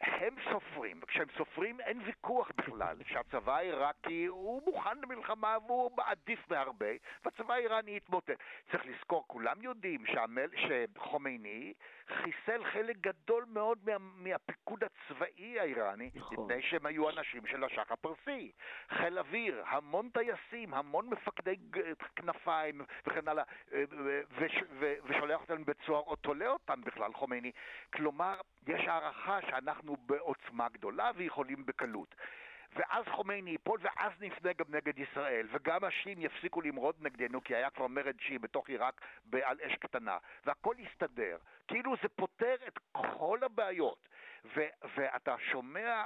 הם סופרים, וכשהם סופרים אין ויכוח בכלל שהצבא העיראקי הוא מוכן למלחמה והוא עדיף בהרבה, והצבא האיראני יתמוטט. צריך לזכור, כולם יודעים שהמל, שחומייני חיסל חלק גדול מאוד מה, מהפיקוד הצבאי האיראני, נכון. מפני שהם היו אנשים של השח הפרסי. חיל אוויר, המון טייסים, המון מפקדי כנפיים וכן הלאה, אה, ושולח אותם בבית סוהר או תולה אותם בכלל, חומייני. כלומר, יש הערכה שאנחנו בעוצמה גדולה ויכולים בקלות. ואז חומייני ייפול, ואז נפנה גם נגד ישראל, וגם השיעים יפסיקו למרוד נגדנו, כי היה כבר מרד שיעי בתוך עיראק על אש קטנה, והכל יסתדר. כאילו זה פותר את כל הבעיות. ו- ואתה שומע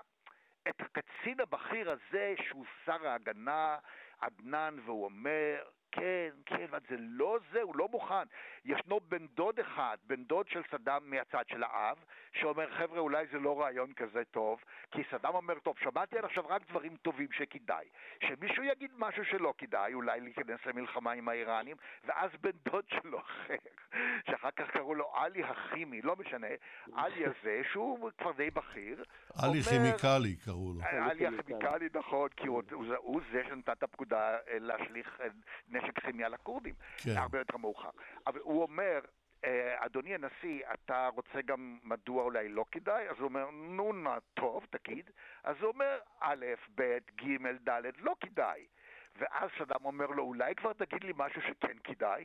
את הקצין הבכיר הזה, שהוא שר ההגנה, עדנאן, והוא אומר, כן, כן, זה לא זה, הוא לא מוכן. ישנו בן דוד אחד, בן דוד של סדאם מהצד של האב, שאומר, חבר'ה, אולי זה לא רעיון כזה טוב, כי סדאם אומר, טוב, שמעתי עד עכשיו רק דברים טובים שכדאי. שמישהו יגיד משהו שלא כדאי, אולי להיכנס למלחמה עם האיראנים, ואז בן דוד שלו אחר, שאחר כך קראו לו עלי הכימי, לא משנה, עלי הזה, שהוא כבר די בכיר. עלי כימיקלי קראו לו. עלי הכימיקלי, נכון, כי הוא, הוא, הוא זה שנתן את הפקודה אה, להשליך נשק כימי על הכורדים. כן. הרבה יותר מאוחר. אבל הוא אומר, אה, אדוני הנשיא, אתה רוצה גם מדוע אולי לא כדאי? אז הוא אומר, נו, מה, טוב, תגיד. אז הוא אומר, א', ב', ג', ד', לא כדאי. ואז סדאם אומר לו, אולי כבר תגיד לי משהו שכן כדאי?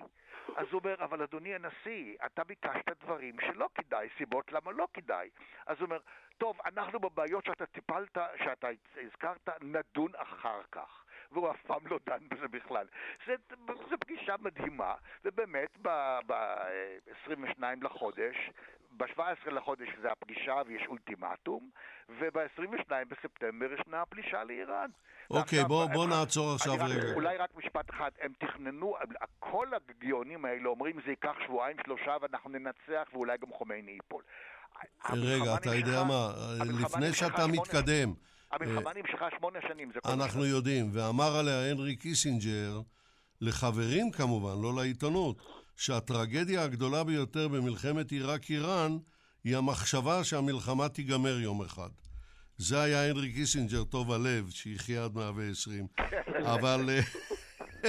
אז הוא אומר, אבל אדוני הנשיא, אתה ביקשת דברים שלא כדאי, סיבות למה לא כדאי. אז הוא אומר, טוב, אנחנו בבעיות שאתה טיפלת, שאתה הזכרת, נדון אחר כך. והוא אף פעם לא דן בזה בכלל. זו פגישה מדהימה, ובאמת ב-22 לחודש, ב-17 לחודש זה הפגישה ויש אולטימטום, וב-22 בספטמבר ישנה הפלישה לאיראן. אוקיי, okay, בוא, בוא נעצור עכשיו רגע. אולי רק משפט אחד, הם תכננו, כל הגאונים האלה אומרים זה ייקח שבועיים שלושה ואנחנו ננצח ואולי גם חומייני ייפול. רגע, אתה יודע מה, לפני שאתה מתקדם, המלחמה נמשכה שמונה שנים, זה כל אנחנו יודעים, ואמר עליה הנרי קיסינג'ר, לחברים כמובן, לא לעיתונות, שהטרגדיה הגדולה ביותר במלחמת עיראק-איראן היא המחשבה שהמלחמה תיגמר יום אחד. זה היה הנרי קיסינג'ר טוב הלב, שיחיה עד 120. אבל... אה,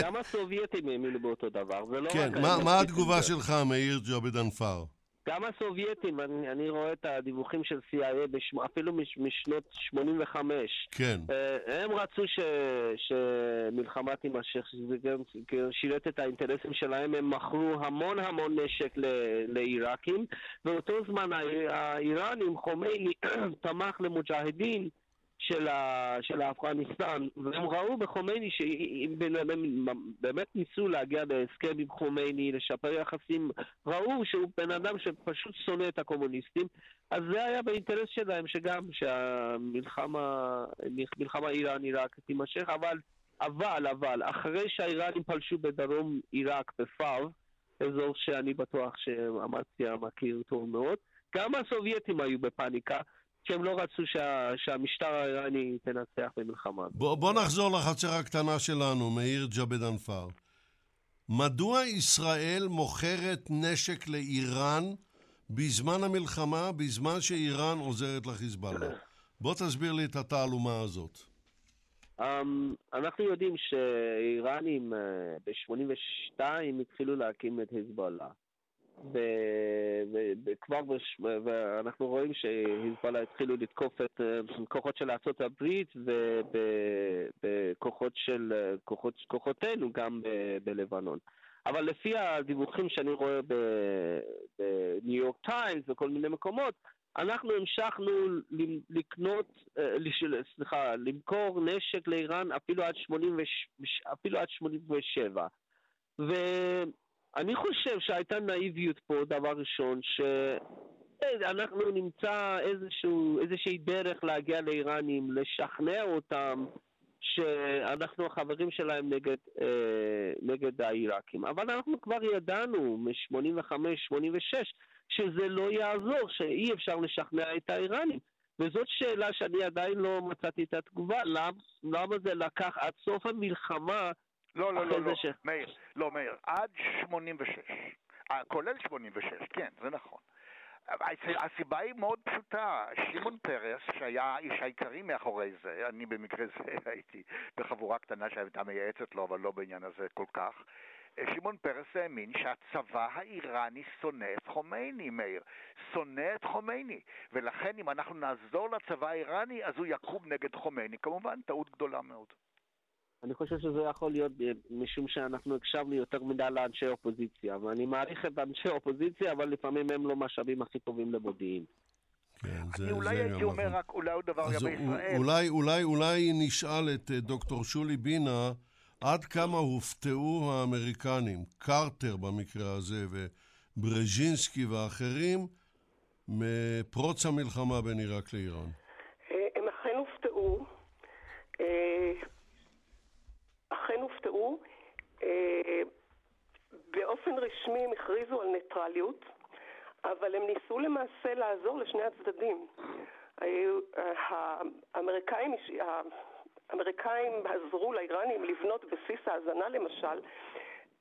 גם הסובייטים האמינו באותו דבר, זה לא כן, רק... מה, הנרי מה. התגובה שלך, מאיר ג'אבד אנפאר? גם הסובייטים, אני, אני רואה את הדיווחים של CIA בש, אפילו מש, משנות 85. כן. אה, הם רצו ש, שמלחמה תימשך, שזה גם שירת את האינטרסים שלהם, הם מכרו המון המון נשק ל- לעיראקים, באותו זמן הא- האיראנים, חומייני תמך למוג'הדין של, ה, של אפגניסטן, והם ראו בחומייני שהם באמת ניסו להגיע להסכם עם חומייני, לשפר יחסים, ראו שהוא בן אדם שפשוט שונא את הקומוניסטים, אז זה היה באינטרס שלהם שגם שהמלחמה מלחמה איראן-עיראק תימשך, אבל, אבל, אבל, אחרי שהאיראנים פלשו בדרום עיראק בפאב, אזור שאני בטוח שאמציה מכיר טוב מאוד, גם הסובייטים היו בפאניקה, שהם לא רצו שה, שהמשטר האיראני תנצח במלחמה. בוא, בוא נחזור לחצר הקטנה שלנו, מאיר ג'אבד אנפאר. מדוע ישראל מוכרת נשק לאיראן בזמן המלחמה, בזמן שאיראן עוזרת לחיזבאללה? בוא תסביר לי את התעלומה הזאת. Um, אנחנו יודעים שאיראנים uh, ב-82 התחילו להקים את חיזבאללה. ו- ו- וכבר ואנחנו רואים שהיזבאללה התחילו לתקוף את אה, כוחות של ארה"ב וכוחות של אה, כוחות, כוחותינו גם ב- בלבנון. אבל לפי הדיווחים שאני רואה ב- בניו יורק טיימס וכל מיני מקומות, אנחנו המשכנו לקנות, אה, סליחה, למכור נשק לאיראן אפילו עד 80 וש- אפילו עד 87. ואני חושב שהייתה נאיביות פה, דבר ראשון, שאנחנו נמצא איזשהו, איזושהי דרך להגיע לאיראנים, לשכנע אותם שאנחנו החברים שלהם נגד, אה, נגד העיראקים. אבל אנחנו כבר ידענו מ-85-86 שזה לא יעזור, שאי אפשר לשכנע את האיראנים. וזאת שאלה שאני עדיין לא מצאתי את התגובה, למה, למה זה לקח עד סוף המלחמה לא, לא, לא, לא, ש- מאיר, לא, מאיר, עד 86, אה, כולל 86, כן, זה נכון. הס- הסיבה היא מאוד פשוטה, שמעון פרס, שהיה האיש העיקרי מאחורי זה, אני במקרה זה הייתי בחבורה קטנה שהייתה מייעצת לו, אבל לא בעניין הזה כל כך, אה, שמעון פרס האמין שהצבא האיראני שונא את חומייני, מאיר. שונא את חומייני. ולכן אם אנחנו נעזור לצבא האיראני, אז הוא יקום נגד חומייני. כמובן, טעות גדולה מאוד. אני חושב שזה יכול להיות אה, משום שאנחנו הקשבנו יותר מדי לאנשי אופוזיציה, ואני מעריך את אנשי האופוזיציה, אבל לפעמים הם לא משאבים הכי טובים למודיעין. כן, אני אולי הייתי אומר רק אולי עוד דבר אז לגבי ישראל. אולי, אולי, אולי נשאל את אה, דוקטור שולי בינה עד כמה הופתעו האמריקנים, קרטר במקרה הזה וברז'ינסקי ואחרים, מפרוץ המלחמה בין עיראק לאיראן. אה, הם אכן הופתעו, אה, אכן הופתעו. אה, באופן רשמי הם הכריזו על ניטרליות, אבל הם ניסו למעשה לעזור לשני הצדדים. אה, האמריקאים, האמריקאים עזרו לאיראנים לבנות בסיס האזנה למשל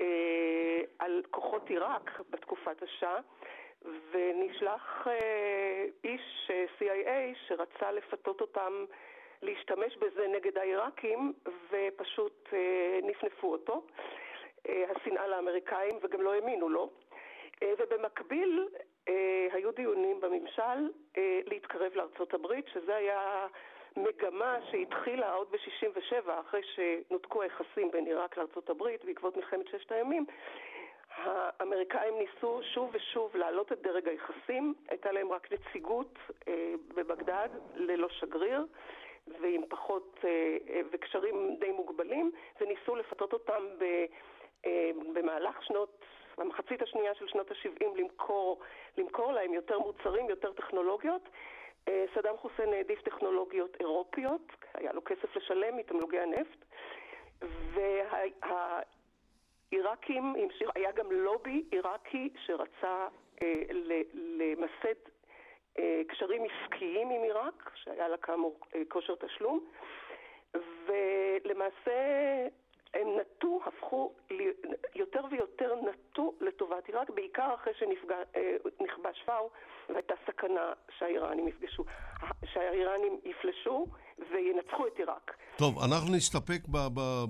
אה, על כוחות עיראק בתקופת השאה, ונשלח אה, איש אה, CIA שרצה לפתות אותם להשתמש בזה נגד העיראקים, ופשוט אה, נפנפו אותו. אה, השנאה לאמריקאים, וגם לא האמינו לו. אה, ובמקביל אה, היו דיונים בממשל להתקרב לארצות הברית, שזה היה מגמה שהתחילה עוד ב-67' אחרי שנותקו היחסים בין עיראק לארצות הברית בעקבות מלחמת ששת הימים. האמריקאים ניסו שוב ושוב להעלות את דרג היחסים, הייתה להם רק נציגות בבגדד ללא שגריר ועם פחות, וקשרים די מוגבלים, וניסו לפתות אותם ב, במהלך שנות, במחצית השנייה של שנות ה-70 למכור, למכור להם יותר מוצרים, יותר טכנולוגיות. אה, סדאם חוסיין העדיף טכנולוגיות אירופיות, היה לו כסף לשלם מתמלוגי הנפט, והעיראקים, היה גם לובי עיראקי שרצה אה, למסד אה, קשרים עסקיים עם עיראק, שהיה לה כאמור כושר תשלום, ולמעשה הם נטו, הפכו, יותר ויותר נטו לטובת עיראק, בעיקר אחרי שנכבש פאו והייתה סכנה שהאיראנים יפגשו, שהאיראנים יפלשו וינצחו את עיראק. טוב, אנחנו נסתפק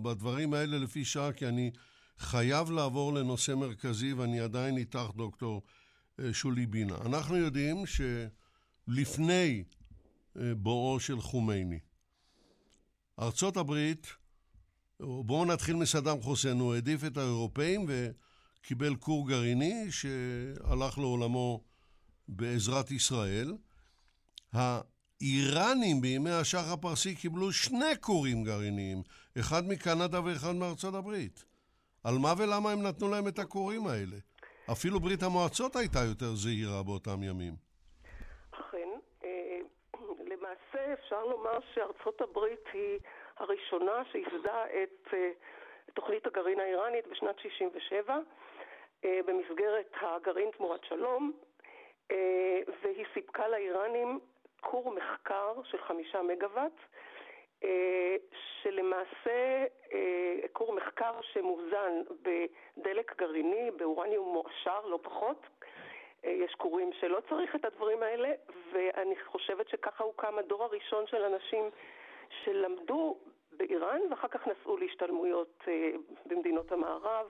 בדברים האלה לפי שעה, כי אני חייב לעבור לנושא מרכזי, ואני עדיין איתך, דוקטור אה, שולי בינה. אנחנו יודעים שלפני אה, בואו של חומייני, ארצות הברית, בואו נתחיל מסדאם חוסיין, הוא העדיף את האירופאים וקיבל כור גרעיני שהלך לעולמו בעזרת ישראל. האיראנים בימי השח הפרסי קיבלו שני כורים גרעיניים, אחד מקנדה ואחד מארצות הברית. על מה ולמה הם נתנו להם את הכורים האלה? אפילו ברית המועצות הייתה יותר זהירה באותם ימים. אכן. אה, למעשה אפשר לומר שארצות הברית היא הראשונה שייסדה את אה, תוכנית הגרעין האיראנית בשנת 67' אה, במסגרת הגרעין תמורת שלום, והיא סיפקה לאיראנים כור מחקר של חמישה מגוואט, שלמעשה כור מחקר שמוזן בדלק גרעיני, באורניום מועשר, לא פחות. יש כורים שלא צריך את הדברים האלה, ואני חושבת שככה הוקם הדור הראשון של אנשים שלמדו באיראן ואחר כך נסעו להשתלמויות במדינות המערב,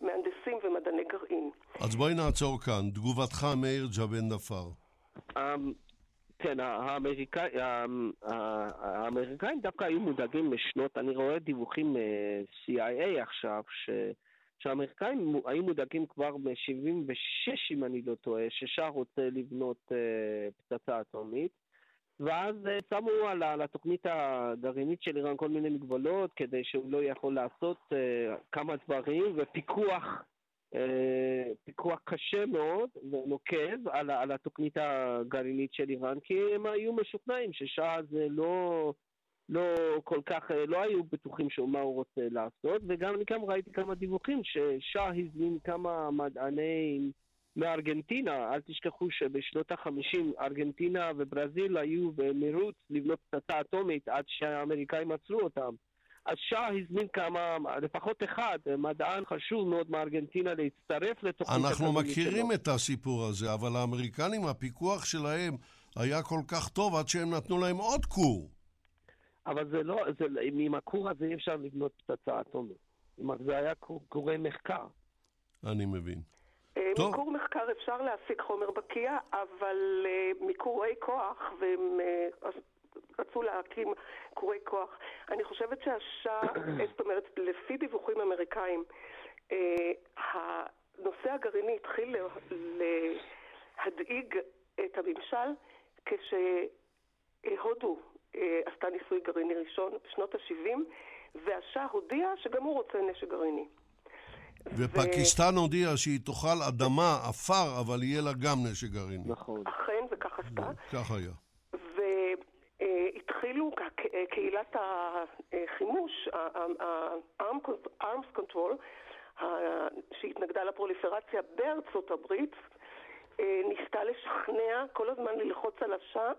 מהנדסים ומדעני גרעין. אז בואי נעצור כאן. תגובתך, מאיר ג'בן נפאר. אמ, כן, האמריקאים דווקא היו מודאגים משנות, אני רואה דיווחים מ-CIA עכשיו, ש... שהאמריקאים היו מודאגים כבר ב-76, אם אני לא טועה, ששאר רוצה לבנות uh, פצצה אטומית. ואז uh, שמו על, התוכנית הגרעינית של איראן כל מיני מגבלות כדי שהוא לא יכול לעשות uh, כמה דברים, ופיקוח אה, פיקוח קשה מאוד ונוקב על, על התוכנית הגרעינית של איראן, כי הם היו משוכנעים ששעה זה לא, לא כל כך, אה, לא היו בטוחים מה הוא רוצה לעשות, וגם אני גם ראיתי כמה דיווחים ששעה הזמין כמה מדענים מארגנטינה, אל תשכחו שבשנות החמישים ארגנטינה וברזיל היו במרוץ לבנות פצצה אטומית עד שהאמריקאים עצרו אותם. אז שאה הזמין כמה, לפחות אחד, מדען חשוב מאוד מארגנטינה להצטרף לתוכנית אנחנו מכירים שלו. את הסיפור הזה, אבל האמריקנים, הפיקוח שלהם היה כל כך טוב עד שהם נתנו להם עוד כור. אבל זה לא, זה, עם הכור הזה אי אפשר לבנות פצצה אטומית. זה היה כורי מחקר. אני מבין. אה, מכור מחקר אפשר להשיג חומר בקיע, אבל uh, מכורי כוח, והם, uh, רצו להקים כורי כוח. אני חושבת שהשאה, זאת אומרת, לפי דיווחים אמריקאים, אה, הנושא הגרעיני התחיל להדאיג את הממשל כשהודו אה, עשתה ניסוי גרעיני ראשון בשנות ה-70, והשאה הודיע שגם הוא רוצה נשק גרעיני. ופקיסטן ו... הודיעה שהיא תאכל אדמה, עפר, אבל יהיה לה גם נשק גרעיני. נכון. אכן, וכך עשתה. כך היה. התחילו, קהילת החימוש, ה-arms control, שהתנגדה לפרוליפרציה בארצות הברית, אה, ניסתה לשכנע כל הזמן ללחוץ על השאה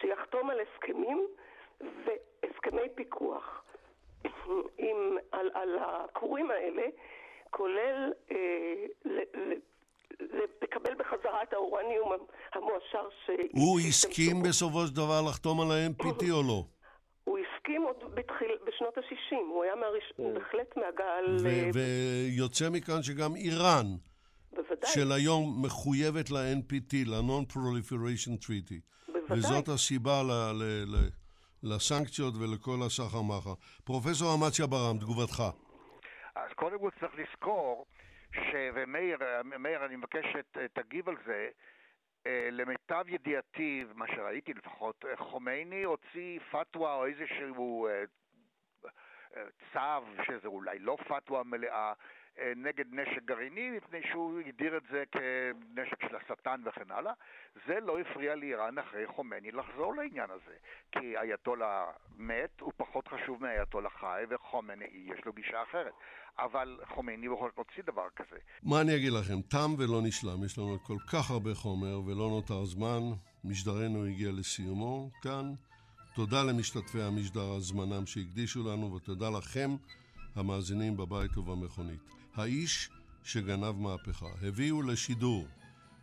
שיחתום על הסכמים והסכמי פיקוח עם, על, על הכורים האלה, כולל אה, לקבל בחזרה את האורניום המועשר ש... הוא הסכים בסופו של דבר לחתום על ה-NPT או לא? הוא הסכים עוד בתחיל, בשנות ה-60, הוא היה מהראש... בהחלט מהגל... ויוצא מכאן שגם איראן, בוודאי. של היום מחויבת ל-NPT, ל-Non-Proliferation Treaty. בוודאי. וזאת הסיבה ל... ל... ל... לסנקציות ולכל הסחר מחר. פרופסור אמציה ברם, תגובתך. קודם כל צריך לזכור ש... ומאיר, מאיר, אני מבקש שתגיב על זה. אה, למיטב ידיעתי, מה שראיתי לפחות, אה, חומייני הוציא פתווה או איזשהו אה, צו, שזה אולי לא פתווה מלאה, אה, נגד נשק גרעיני, מפני שהוא הגדיר את זה כנשק של השטן וכן הלאה. זה לא הפריע לאיראן אחרי חומני לחזור לעניין הזה. כי אייתולה מת, הוא פחות חשוב מאייתולה חי, וחומני יש לו גישה אחרת. אבל חומני בכל זאת הוציא דבר כזה. מה אני אגיד לכם? תם ולא נשלם. יש לנו כל כך הרבה חומר ולא נותר זמן. משדרנו הגיע לסיומו כאן. תודה למשתתפי המשדר על זמנם שהקדישו לנו, ותודה לכם המאזינים בבית ובמכונית. האיש שגנב מהפכה. הביאו לשידור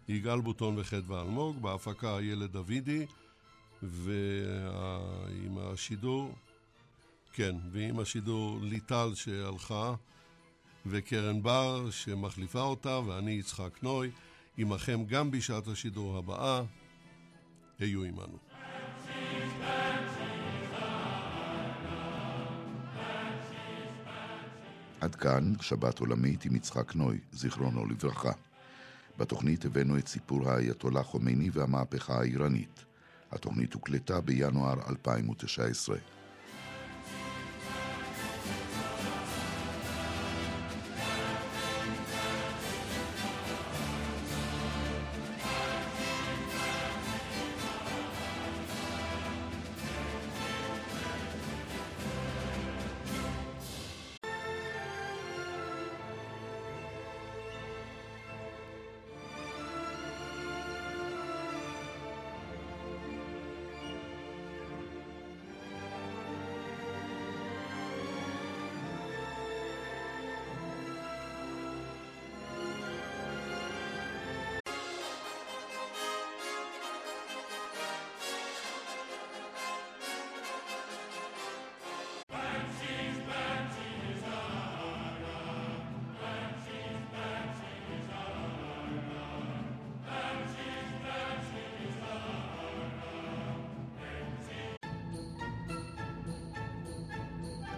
יגאל בוטון וחדווה אלמוג, בהפקה איילת דוידי, ועם השידור, כן, ועם השידור ליטל שהלכה, וקרן בר שמחליפה אותה, ואני יצחק נוי, עמכם גם בשעת השידור הבאה. היו עמנו. עד כאן שבת עולמית עם יצחק נוי, זיכרונו לברכה. בתוכנית הבאנו את סיפור האייתולה חומייני והמהפכה האיראנית. התוכנית הוקלטה בינואר 2019.